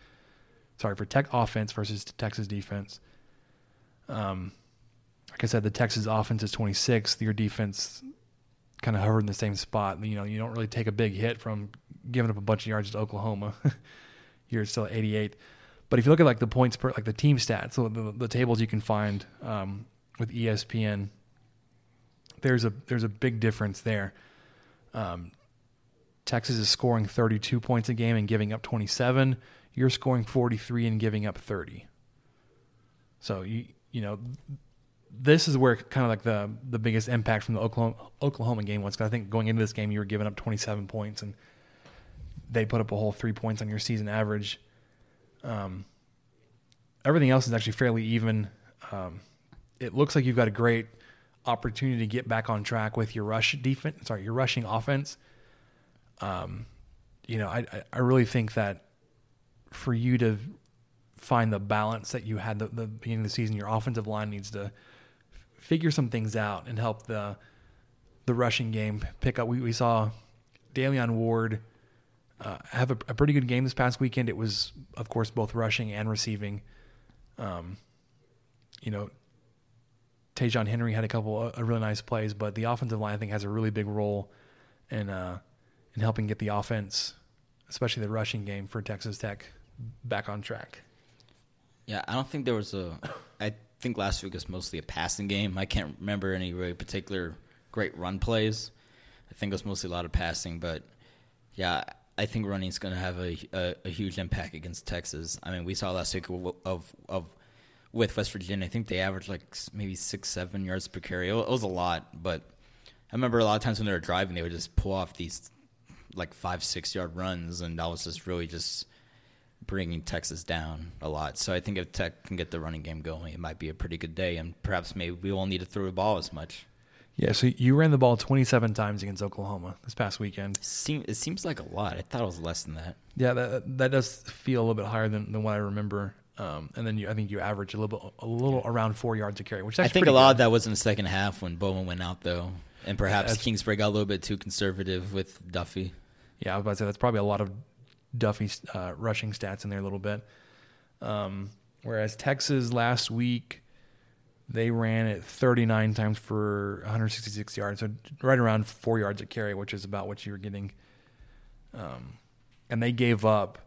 Speaker 2: Sorry, for Tech offense versus Texas defense. Um, like I said, the Texas offense is 26th. Your defense kind of hovered in the same spot. You know, you don't really take a big hit from giving up a bunch of yards to Oklahoma. You're still at 88th. But if you look at like the points per like the team stats, so the, the tables you can find um, with ESPN, there's a there's a big difference there. Um, Texas is scoring 32 points a game and giving up 27. you're scoring 43 and giving up 30. So you you know this is where kind of like the the biggest impact from the Oklahoma Oklahoma game was. Cause I think going into this game you were giving up 27 points and they put up a whole three points on your season average. Um, everything else is actually fairly even. Um, it looks like you've got a great opportunity to get back on track with your rush defense. Sorry, your rushing offense. Um, you know, I I really think that for you to find the balance that you had the, the beginning of the season, your offensive line needs to figure some things out and help the the rushing game pick up. We we saw Da'Leon Ward uh, have a, a, pretty good game this past weekend. It was, of course, both rushing and receiving. Um, you know, Ta'Zhawn Henry had a couple of really nice plays, but the offensive line I think has a really big role in uh, in helping get the offense, especially the rushing game for Texas Tech, back on track.
Speaker 3: Yeah, I don't think there was a. I think last week was mostly a passing game. I can't remember any really particular great run plays. I think it was mostly a lot of passing, but yeah, I think running is going to have a, a, a, huge impact against Texas. I mean, we saw last week of, of, of with West Virginia. I think they averaged like maybe six, seven yards per carry. It was a lot, but I remember a lot of times when they were driving, they would just pull off these like five, six yard runs, and that was just really just bringing Texas down a lot. So I think if Tech can get the running game going, it might be a pretty good day, and perhaps maybe we won't need to throw the ball as much.
Speaker 2: Yeah, so you ran the ball 27 times against Oklahoma this past weekend.
Speaker 3: it seems like a lot. I thought it was less than that.
Speaker 2: Yeah, that that does feel a little bit higher than, than what I remember. Um, and then you, I think you average a little bit, a little around four yards a carry, which I
Speaker 3: think a lot good. of that was in the second half when Bowman went out though, and perhaps yeah, Kingsbury got a little bit too conservative with Duffey.
Speaker 2: Yeah, I was about to say that's probably a lot of Duffey's uh, rushing stats in there a little bit. Um, whereas Texas last week, they ran it 39 times for 166 yards, so right around four yards a carry, which is about what you were getting. Um, and they gave up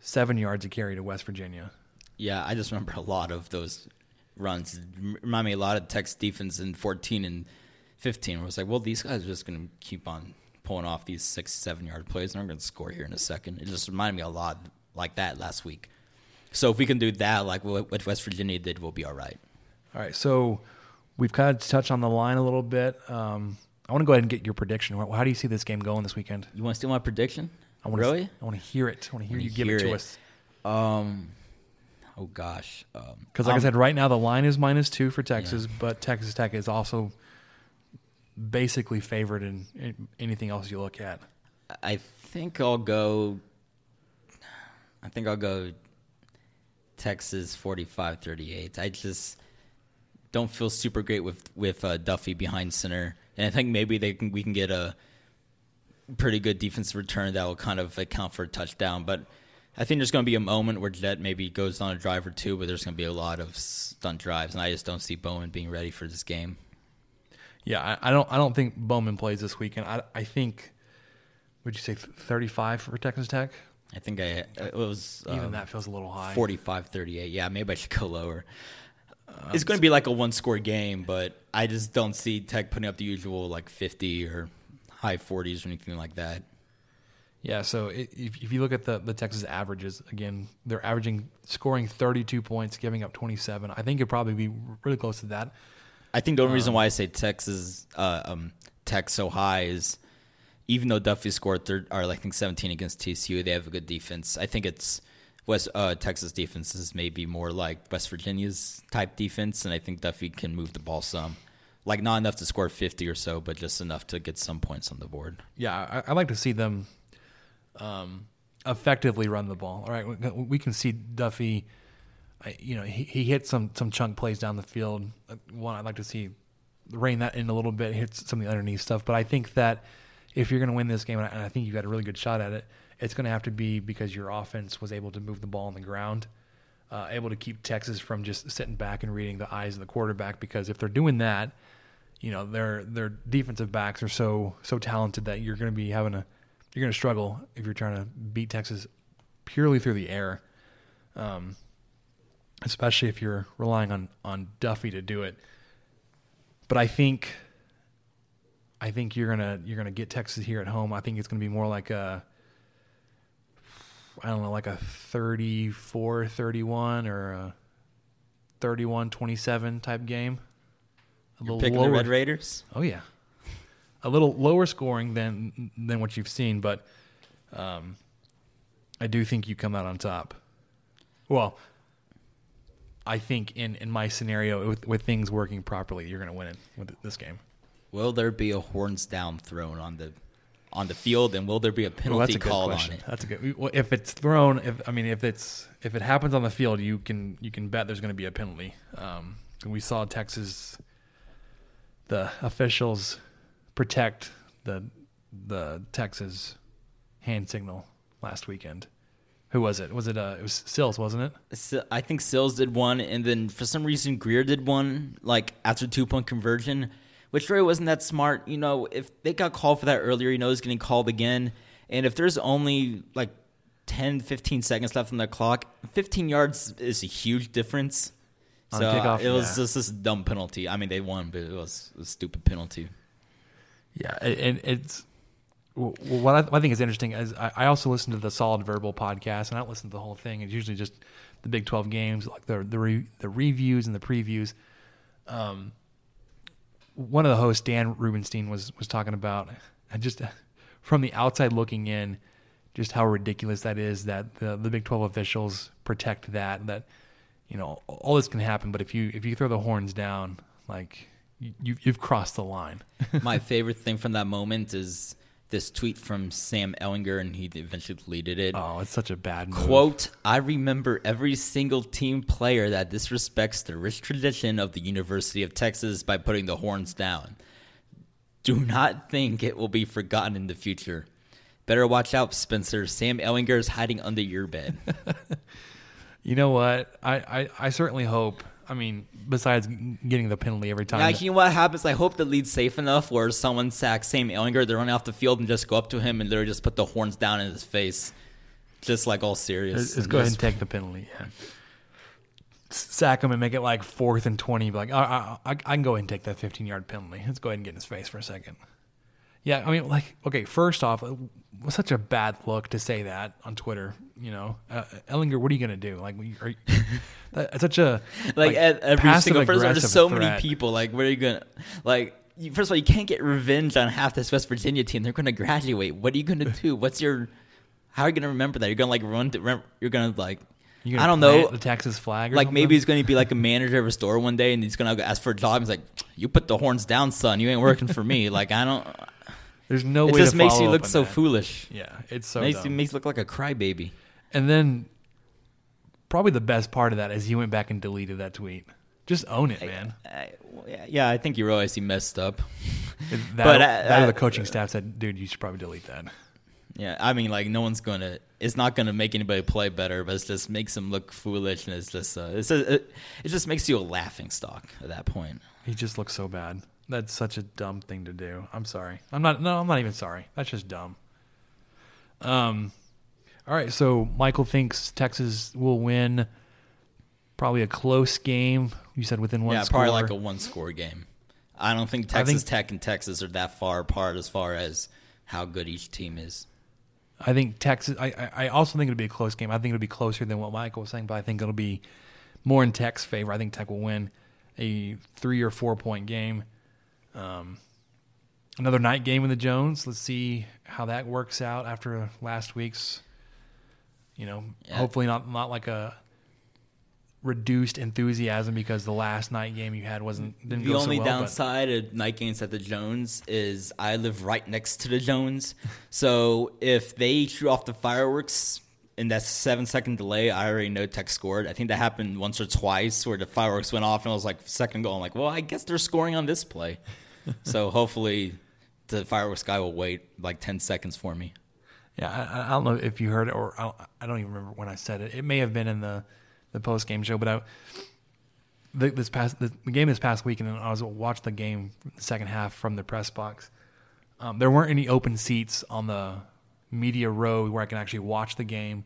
Speaker 2: seven yards a carry to West Virginia.
Speaker 3: Yeah, I just remember a lot of those runs. Remind me a lot of Texas defense in 14 and 15. Where it's like, well, these guys are just going to keep on pulling off these six, seven yard plays, and I'm going to score here in a second. It just reminded me a lot like that last week. So if we can do that, like what West Virginia did, we'll be all right.
Speaker 2: All right. So we've kind of touched on the line a little bit. Um, I want to go ahead and get your prediction. How do you see this game going this weekend?
Speaker 3: You want to steal my prediction?
Speaker 2: I want
Speaker 3: really?
Speaker 2: To, I want to hear it. I want to hear you give it to it. us.
Speaker 3: Um, oh gosh.
Speaker 2: Because um, like um, I said, right now the line is minus two for Texas, yeah. but Texas Tech is also basically favored in, in anything else you look at.
Speaker 3: I think I'll go. I think I'll go Texas 45-38. I just don't feel super great with with uh, Duffey behind center, and I think maybe they can we can get a pretty good defensive return that will kind of account for a touchdown. But I think there's going to be a moment where Jett maybe goes on a drive or two, but there's going to be a lot of stunt drives, and I just don't see Bowman being ready for this game.
Speaker 2: Yeah, I, I don't. I don't think Bowman plays this weekend. I, I think. Would you say 35 for Texas Tech?
Speaker 3: I think I it was
Speaker 2: even um, that feels a little high.
Speaker 3: 45-38. Yeah, maybe I should go lower. Um, it's going to be like a one-score game, but I just don't see Tech putting up the usual like 50 or high 40s or anything like that.
Speaker 2: Yeah, so if, if you look at the, the Texas averages, again, they're averaging scoring 32 points, giving up 27. I think it'd probably be really close to that.
Speaker 3: I think the only um, reason why I say Texas uh, um, Tech so high is even though Duffey scored third, or I think 17 against TCU, they have a good defense. I think it's West uh, Texas defense is maybe more like West Virginia's type defense, and I think Duffey can move the ball some. Like not enough to score 50 or so, but just enough to get some points on the board.
Speaker 2: Yeah, I, I like to see them um, effectively run the ball. All right, we can see Duffey. You know, he, he hit some some chunk plays down the field. Uh, one I'd like to see rein that in a little bit, hit some of the underneath stuff. But I think that if you're going to win this game, and I think you've got a really good shot at it, it's going to have to be because your offense was able to move the ball on the ground, uh, able to keep Texas from just sitting back and reading the eyes of the quarterback. Because if they're doing that, you know their their defensive backs are so so talented that you're going to be having a you're going to struggle if you're trying to beat Texas purely through the air, um, especially if you're relying on on Duffey to do it. But I think I think you're gonna you're gonna get Texas here at home. I think it's gonna be more like a I don't know, like a 34 31 or a 31 27 type game. A
Speaker 3: You're picking the Red Raiders.
Speaker 2: Oh yeah, a little lower scoring than than what you've seen, but um, I do think you come out on top. Well, I think in in my scenario with with things working properly, you're going to win it with this game.
Speaker 3: Will there be a horns down thrown on the on the field, and will there be a
Speaker 2: Well,
Speaker 3: penalty
Speaker 2: good
Speaker 3: called on it?
Speaker 2: That's a good. well, If it's thrown, if I mean, if it's if it happens on the field, you can you can bet there's going to be a penalty. Um, we saw Texas, the officials protect the the Texas hand signal last weekend. Who was it? Was it uh? It was Sills, wasn't it?
Speaker 3: I think Sills did one, and then for some reason Grier did one, like after two point conversion, which really wasn't that smart. You know, if they got called for that earlier, you know it's getting called again. And if there's only like 10, 15 seconds left on the clock, 15 yards is a huge difference.
Speaker 2: On
Speaker 3: So
Speaker 2: kickoff,
Speaker 3: it was
Speaker 2: yeah.
Speaker 3: just this dumb penalty. I mean, they won, but it was a stupid penalty.
Speaker 2: Yeah, and it's what I, what I think is interesting is I, I also listen to the Solid Verbal podcast, and I don't listen to the whole thing. It's usually just the Big Twelve games, like the the re, the reviews and the previews. Um, one of the hosts, Dan Rubenstein, was was talking about just from the outside looking in, just how ridiculous that is that the the Big Twelve officials protect that that you know all this can happen, but if you if you throw the horns down, like you you've crossed the line.
Speaker 3: My favorite thing from that moment is this tweet from Sam Ehlinger, and he eventually deleted it.
Speaker 2: Oh, it's such a bad move.
Speaker 3: Quote, I remember every single team player that disrespects the rich tradition of the University of Texas by putting the horns down. Do not think it will be forgotten in the future. Better watch out, Spencer. Sam Ehlinger is hiding under your bed.
Speaker 2: You know what? I, I, I certainly hope. I mean, besides getting the penalty every time.
Speaker 3: Now, you know what happens? I hope the lead's safe enough where someone sacks Sam Ehlinger, they run off the field and just go up to him and literally just put the horns down in his face. Just like all serious.
Speaker 2: Let's, let's go ahead and take the penalty. Yeah. Sack him and make it like fourth and twenty. Be like, I, I, I I can go ahead and take that fifteen yard penalty. Let's go ahead and get in his face for a second. Yeah, I mean, like, okay, first off, it was such a bad look to say that on Twitter. You know, uh, Ehlinger, what are you gonna do? Like, we- are you, that's such a
Speaker 3: like, at every single person. There's
Speaker 2: passive-aggressive
Speaker 3: so many people. Like, what are you gonna like? You, first of all, you can't get revenge on half this West Virginia team. They're gonna graduate. What are you gonna do? What's your? How are you gonna remember that? You're gonna like run. To, you're gonna like. I don't know.
Speaker 2: the Texas flag. Or
Speaker 3: Like
Speaker 2: something?
Speaker 3: maybe he's going to be like a manager of a store one day, and he's going to ask for a job. He's like, "You put the horns down, son. You ain't working for me." Like I don't.
Speaker 2: There's no way
Speaker 3: of
Speaker 2: it
Speaker 3: just
Speaker 2: makes
Speaker 3: you look so
Speaker 2: that.
Speaker 3: foolish.
Speaker 2: Yeah, it's so
Speaker 3: makes
Speaker 2: dumb.
Speaker 3: you makes you look like a crybaby.
Speaker 2: And then probably the best part of that is he went back and deleted that tweet. Just own it, man.
Speaker 3: I, yeah, I think you realize he messed up.
Speaker 2: That,
Speaker 3: But,
Speaker 2: that
Speaker 3: uh,
Speaker 2: the coaching staff said, "Dude, you should probably delete that."
Speaker 3: Yeah, I mean, like no one's gonna. It's not gonna make anybody play better, but it just makes them look foolish, and it's just. Uh, it's a, it, it just makes you a laughing stock at that point.
Speaker 2: He just looks so bad. That's such a dumb thing to do. I'm sorry. I'm not. No, I'm not even sorry. That's just dumb. Um. All right. So Michael thinks Texas will win. Probably a close game. You said within one. Score.
Speaker 3: Yeah,
Speaker 2: score.
Speaker 3: probably like a one-score game. I don't think Texas
Speaker 2: think-
Speaker 3: Tech and Texas are that far apart as far as how good each team is.
Speaker 2: I think Texas. I, I I also think it'll be a close game. I think it'll be closer than what Michael was saying, but I think it'll be more in Tech's favor. I think Tech will win a three or four point game. Um, another night game with the Jones. Let's see how that works out after last week's. You know,
Speaker 3: Yeah.
Speaker 2: hopefully not not like a reduced enthusiasm because the last night game you had wasn't didn't
Speaker 3: The only
Speaker 2: so well. but-
Speaker 3: downside of night games at the Jones is I live right next to the Jones. so if they shoot off the fireworks in that seven second delay, I already know Tech scored. I think that happened once or twice where the fireworks went off and I was like second goal. I'm like, well, I guess they're scoring on this play. so hopefully the fireworks guy will wait like 10 seconds for me.
Speaker 2: Yeah, I, I don't know if you heard it or I don't, I don't even remember when I said it. It may have been in the, the post game show, but I, this past the, the game this past weekend, and I was watching the game the second half from the press box. Um, there weren't any open seats on the media row where I can actually watch the game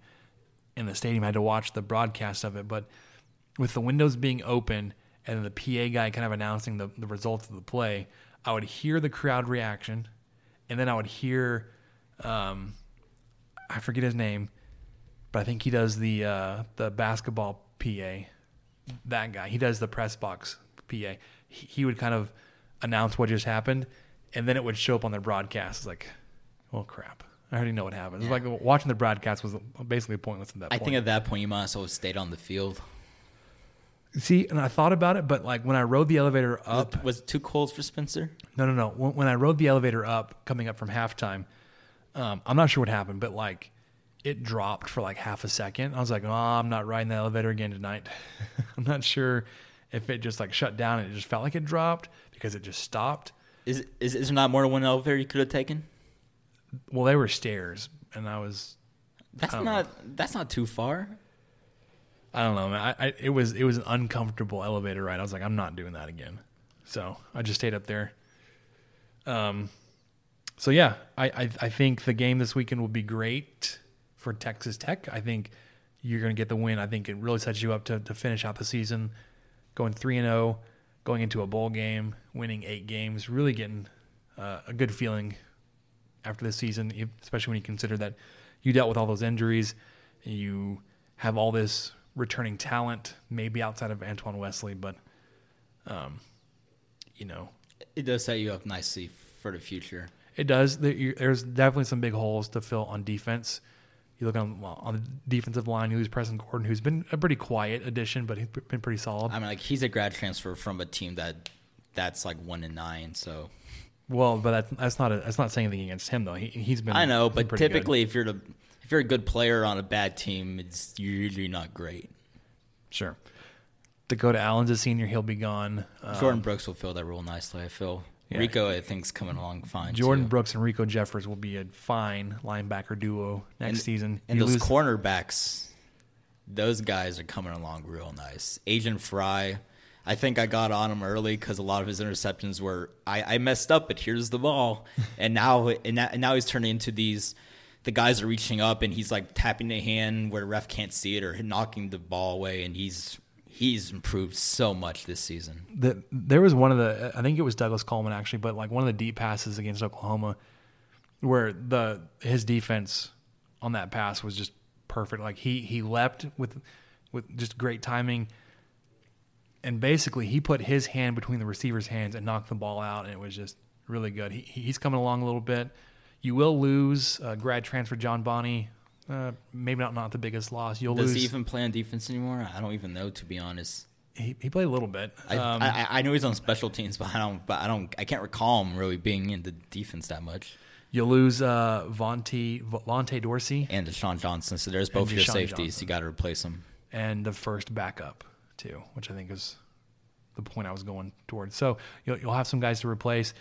Speaker 2: in the stadium. I had to watch the broadcast of it, but with the windows being open and the PA guy kind of announcing the, the results of the play, I would hear the crowd reaction, and then I would hear, um, I forget his name, but I think he does the uh, the basketball PA. That guy, he does the press box PA. He, he would kind of announce what just happened, and then it would show up on their broadcast. It's like, well, crap. I already know what happened. It's like watching the broadcast was basically pointless at that
Speaker 3: I
Speaker 2: point.
Speaker 3: I think at that point you might as well have stayed on the field.
Speaker 2: See, and I thought about it, but like when I rode the elevator up,
Speaker 3: Was it too cold for Spencer?
Speaker 2: No, no, no. When, when I rode the elevator up, coming up from halftime, um, I'm not sure what happened, but like it dropped for like half a second. I was like, oh, I'm not riding the elevator again tonight. I'm not sure if it just like shut down and it just felt like it dropped because it just stopped.
Speaker 3: Is is is there not more than one elevator you could have taken?
Speaker 2: Well, they were stairs, and I was,
Speaker 3: That's
Speaker 2: I
Speaker 3: not that's not too far.
Speaker 2: I don't know, man. I, I, it was it was an uncomfortable elevator ride. I was like, I'm not doing that again. So I just stayed up there. Um, so yeah, I, I I think the game this weekend will be great for Texas Tech. I think you're going to get the win. I think it really sets you up to to finish out the season, going three and zero, going into a bowl game, winning eight games, really getting uh, a good feeling after this season, especially when you consider that you dealt with all those injuries, you have all this returning talent, maybe outside of Antoine Wesley, but um, you know,
Speaker 3: It does set you up nicely for the future.
Speaker 2: it does. There's definitely some big holes to fill on defense. You look on on the defensive line. You lose Preston Gordon, who's been a pretty quiet addition, but he's been pretty solid.
Speaker 3: I mean, like he's a grad transfer from a team that that's like one and nine. So
Speaker 2: well, but that's, that's not a, that's not saying anything against him though. He, he's been
Speaker 3: I know, but
Speaker 2: pretty good.
Speaker 3: typically, if you're the if you're a good player on a bad team, it's you're usually not great.
Speaker 2: sure. Dakota Allen's a senior; he'll be gone. Um,
Speaker 3: Jordan Brooks will fill that role nicely. I feel
Speaker 2: Yeah.
Speaker 3: Riko, I think's coming along fine.
Speaker 2: Jordan
Speaker 3: too.
Speaker 2: Brooks and Riko Jeffers will be a fine linebacker duo next
Speaker 3: and,
Speaker 2: season.
Speaker 3: and
Speaker 2: You
Speaker 3: those
Speaker 2: lose-
Speaker 3: cornerbacks, those guys are coming along real nice. Adrian Frye, I think I got on him early because a lot of his interceptions were I, I messed up, but here's the ball, and now and, that, and now he's turning into these. The guys are reaching up and he's like tapping the hand where ref can't see it or knocking the ball away, and he's he's improved so much this season.
Speaker 2: the, there was one of the I think it was Douglas Coleman actually, but like one of the deep passes against Oklahoma where the his defense on that pass was just perfect. Like he he leapt with with just great timing. And basically, he put his hand between the receiver's hands and knocked the ball out, and it was just really good. He, he's coming along a little bit. You will lose uh, grad transfer John Bonney. Uh, maybe not not the biggest loss. You'll
Speaker 3: Does
Speaker 2: lose.
Speaker 3: he even play on defense anymore? I don't even know to be honest.
Speaker 2: he, he played a little bit.
Speaker 3: I,
Speaker 2: Um,
Speaker 3: I, I know he's on special teams, but I don't. But I don't. I can't recall him really being in the defense that much.
Speaker 2: You'll lose uh, Vaughnte, Vaughnte Dorsey
Speaker 3: And Jah'Shawn Johnson. So there's both your safeties.
Speaker 2: Johnson.
Speaker 3: You got to replace them.
Speaker 2: and the first backup too, which I think is the point I was going towards. So you'll, you'll have some guys to replace.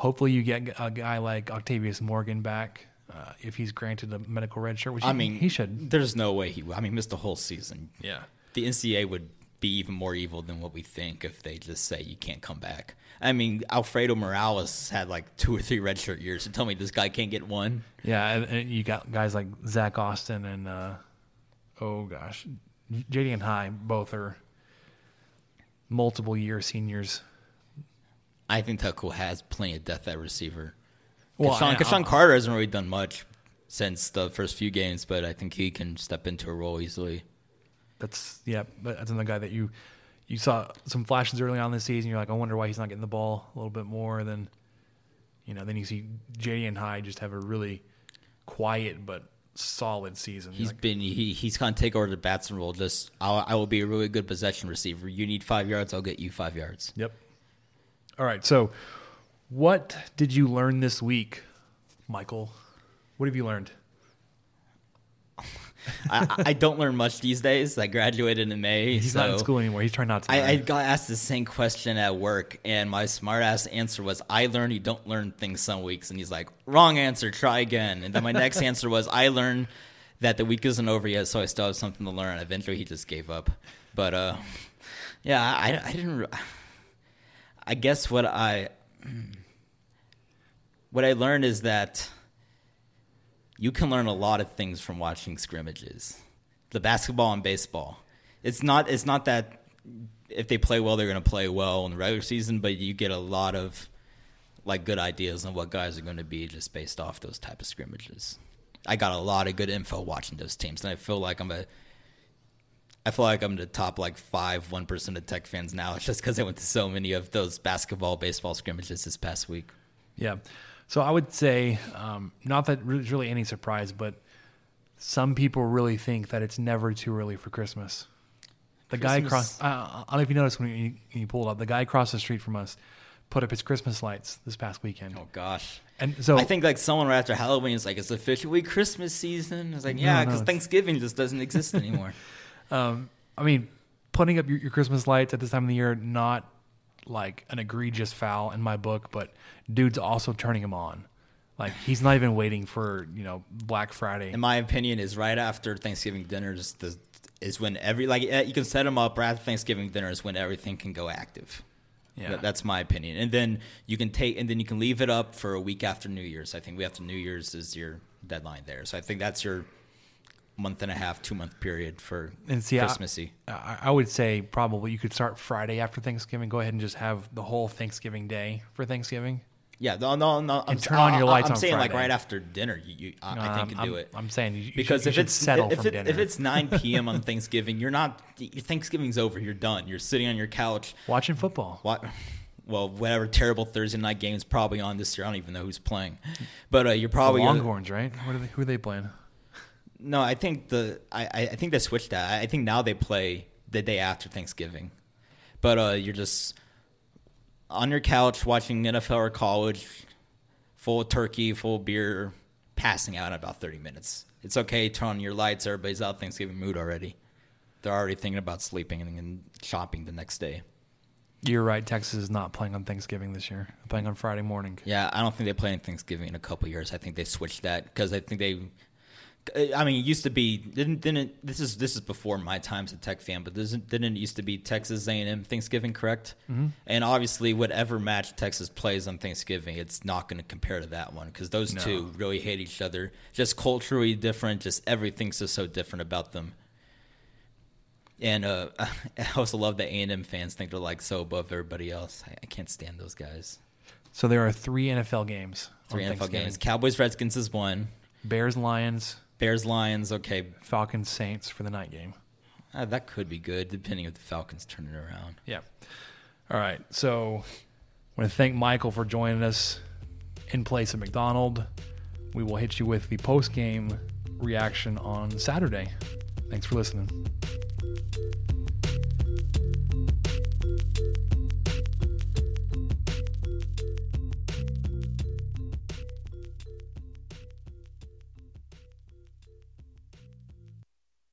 Speaker 2: Hopefully, you get a guy like Octavius Morgan back uh, if he's granted a medical red shirt, which
Speaker 3: I
Speaker 2: he,
Speaker 3: mean,
Speaker 2: he should.
Speaker 3: There's no way he. I mean, missed the whole season.
Speaker 2: Yeah.
Speaker 3: The NCAA would be even more evil than what we think if they just say you can't come back. I mean, Alfredo Morales had like two or three redshirt years. So tell me this guy can't get one.
Speaker 2: Yeah, and, and you got guys like Zach Austin and uh, oh gosh, Ja'Deion High both are multiple year seniors.
Speaker 3: I think Tuckle has plenty of depth at receiver.
Speaker 2: Well, KeSean,
Speaker 3: KeSean Carter hasn't really done much since the first few games, but I think he can step into a role easily.
Speaker 2: That's yeah, but that's another guy that you you saw some flashes early on this season. You're like, I wonder why he's not getting the ball a little bit more than you know. Then you see Ja'Deion High just have a really quiet but solid season.
Speaker 3: He's
Speaker 2: like,
Speaker 3: been he, he's gonna take over the Batson role. Just I'll, I will be a really good possession receiver. You need five yards, I'll get you five yards.
Speaker 2: yep. All right, so what did you learn this week, Michael? What have you learned?
Speaker 3: I, I- don't learn much these days. I graduated in May.
Speaker 2: He's
Speaker 3: so
Speaker 2: not in school anymore. He's trying not to.
Speaker 3: I, I got asked the same question at work, and my smart ass answer was, "I learn you don't learn things some weeks." And he's like, "Wrong answer. Try again." And then my next answer was, "I learned that the week isn't over yet, so I still have something to learn." Eventually, he just gave up. But uh, yeah, I, I didn't. re- I guess what I what I learned is that you can learn a lot of things from watching scrimmages, the basketball and baseball. It's not it's not that if they play well, they're going to play well in the regular season, but you get a lot of like good ideas on what guys are going to be just based off those type of scrimmages. I got a lot of good info watching those teams, and I feel like I'm a. I feel like I'm the top like five one percent of Tech fans now, just because I went to so many of those basketball, baseball scrimmages this past week.
Speaker 2: Yeah. So I would say, um, not that there's really any surprise, but some people really think that it's never too early for Christmas. The guy
Speaker 3: Christmas-
Speaker 2: across, I, I don't know if you noticed when you, when you pulled up, the guy across the street from us put up his Christmas lights this past weekend.
Speaker 3: Oh gosh.
Speaker 2: And so
Speaker 3: I think like someone right after Halloween is like, it's officially Christmas season. It's like, yeah,
Speaker 2: no,
Speaker 3: because
Speaker 2: it's-
Speaker 3: Thanksgiving just doesn't exist anymore.
Speaker 2: Um, I mean, putting up your, your Christmas lights at this time of the year, not like an egregious foul in my book, but dude's also turning them on. Like he's not even waiting for you know Black Friday.
Speaker 3: In my opinion, is right after Thanksgiving dinner is the is when every like eh, you can set them up right after Thanksgiving dinner is when everything can go active.
Speaker 2: Yeah.
Speaker 3: That- that's my opinion. And then you can take and then you can leave it up for a week after New Year's. I think we have to New Year's is your deadline there. So I think that's your month and a half, two month period for
Speaker 2: And see, I-
Speaker 3: Christmassy.
Speaker 2: I, I would say probably you could start Friday after Thanksgiving. Go ahead and just have the whole Thanksgiving day for Thanksgiving.
Speaker 3: Yeah, no, no, no. I'm,
Speaker 2: turn on your lights
Speaker 3: I'm
Speaker 2: on
Speaker 3: saying like right after dinner. You, you I, I think you do it.
Speaker 2: I'm saying you, you
Speaker 3: because
Speaker 2: should,
Speaker 3: if it's
Speaker 2: settle
Speaker 3: if,
Speaker 2: from
Speaker 3: it,
Speaker 2: dinner.
Speaker 3: if it's 9 p.m. on Thanksgiving, you're not your Thanksgiving's over. You're done. You're sitting on your couch.
Speaker 2: watching football,
Speaker 3: What? Well, whatever terrible Thursday night game is probably on this year. I don't even know who's playing, but uh, you're
Speaker 2: the
Speaker 3: probably gonna-
Speaker 2: Longhorns, right? What are they, who are they playing?
Speaker 3: No. I think the I, I think they switched that. I think now they play the day after Thanksgiving, but uh, you're just on your couch watching NFL or college, full turkey, full beer, passing out in about 30 minutes. It's okay. Turn on your lights. Everybody's out Thanksgiving mood already. They're already thinking about sleeping and, and shopping the next day.
Speaker 2: You're right. Texas is not playing on Thanksgiving this year. They're playing on Friday morning.
Speaker 3: Yeah, I don't think they play on Thanksgiving in a couple years. I think they switched that because I think they. I mean, it used to be didn't didn't this is this is before my time as a Tech fan, but doesn't didn't it used to be Texas A and M Thanksgiving, correct? Mm-hmm. And obviously, whatever match Texas plays on Thanksgiving, it's not going to compare to that one because those two really hate each other. Just culturally different, just everything's just so different about them. And uh, I also love that A and M fans think they're like so above everybody else. I, I can't stand those guys.
Speaker 2: So there are three NFL games.
Speaker 3: Three NFL games. Cowboys Redskins is one.
Speaker 2: Bears, Lions,
Speaker 3: Bears Lions. Okay,
Speaker 2: Falcons, Saints for the night game.
Speaker 3: uh, that could be good depending if the Falcons turn it around.
Speaker 2: Yeah. All right. So I want to thank Michael for joining us in place of McDonald. We will hit you with the post game reaction on Saturday. Thanks for listening.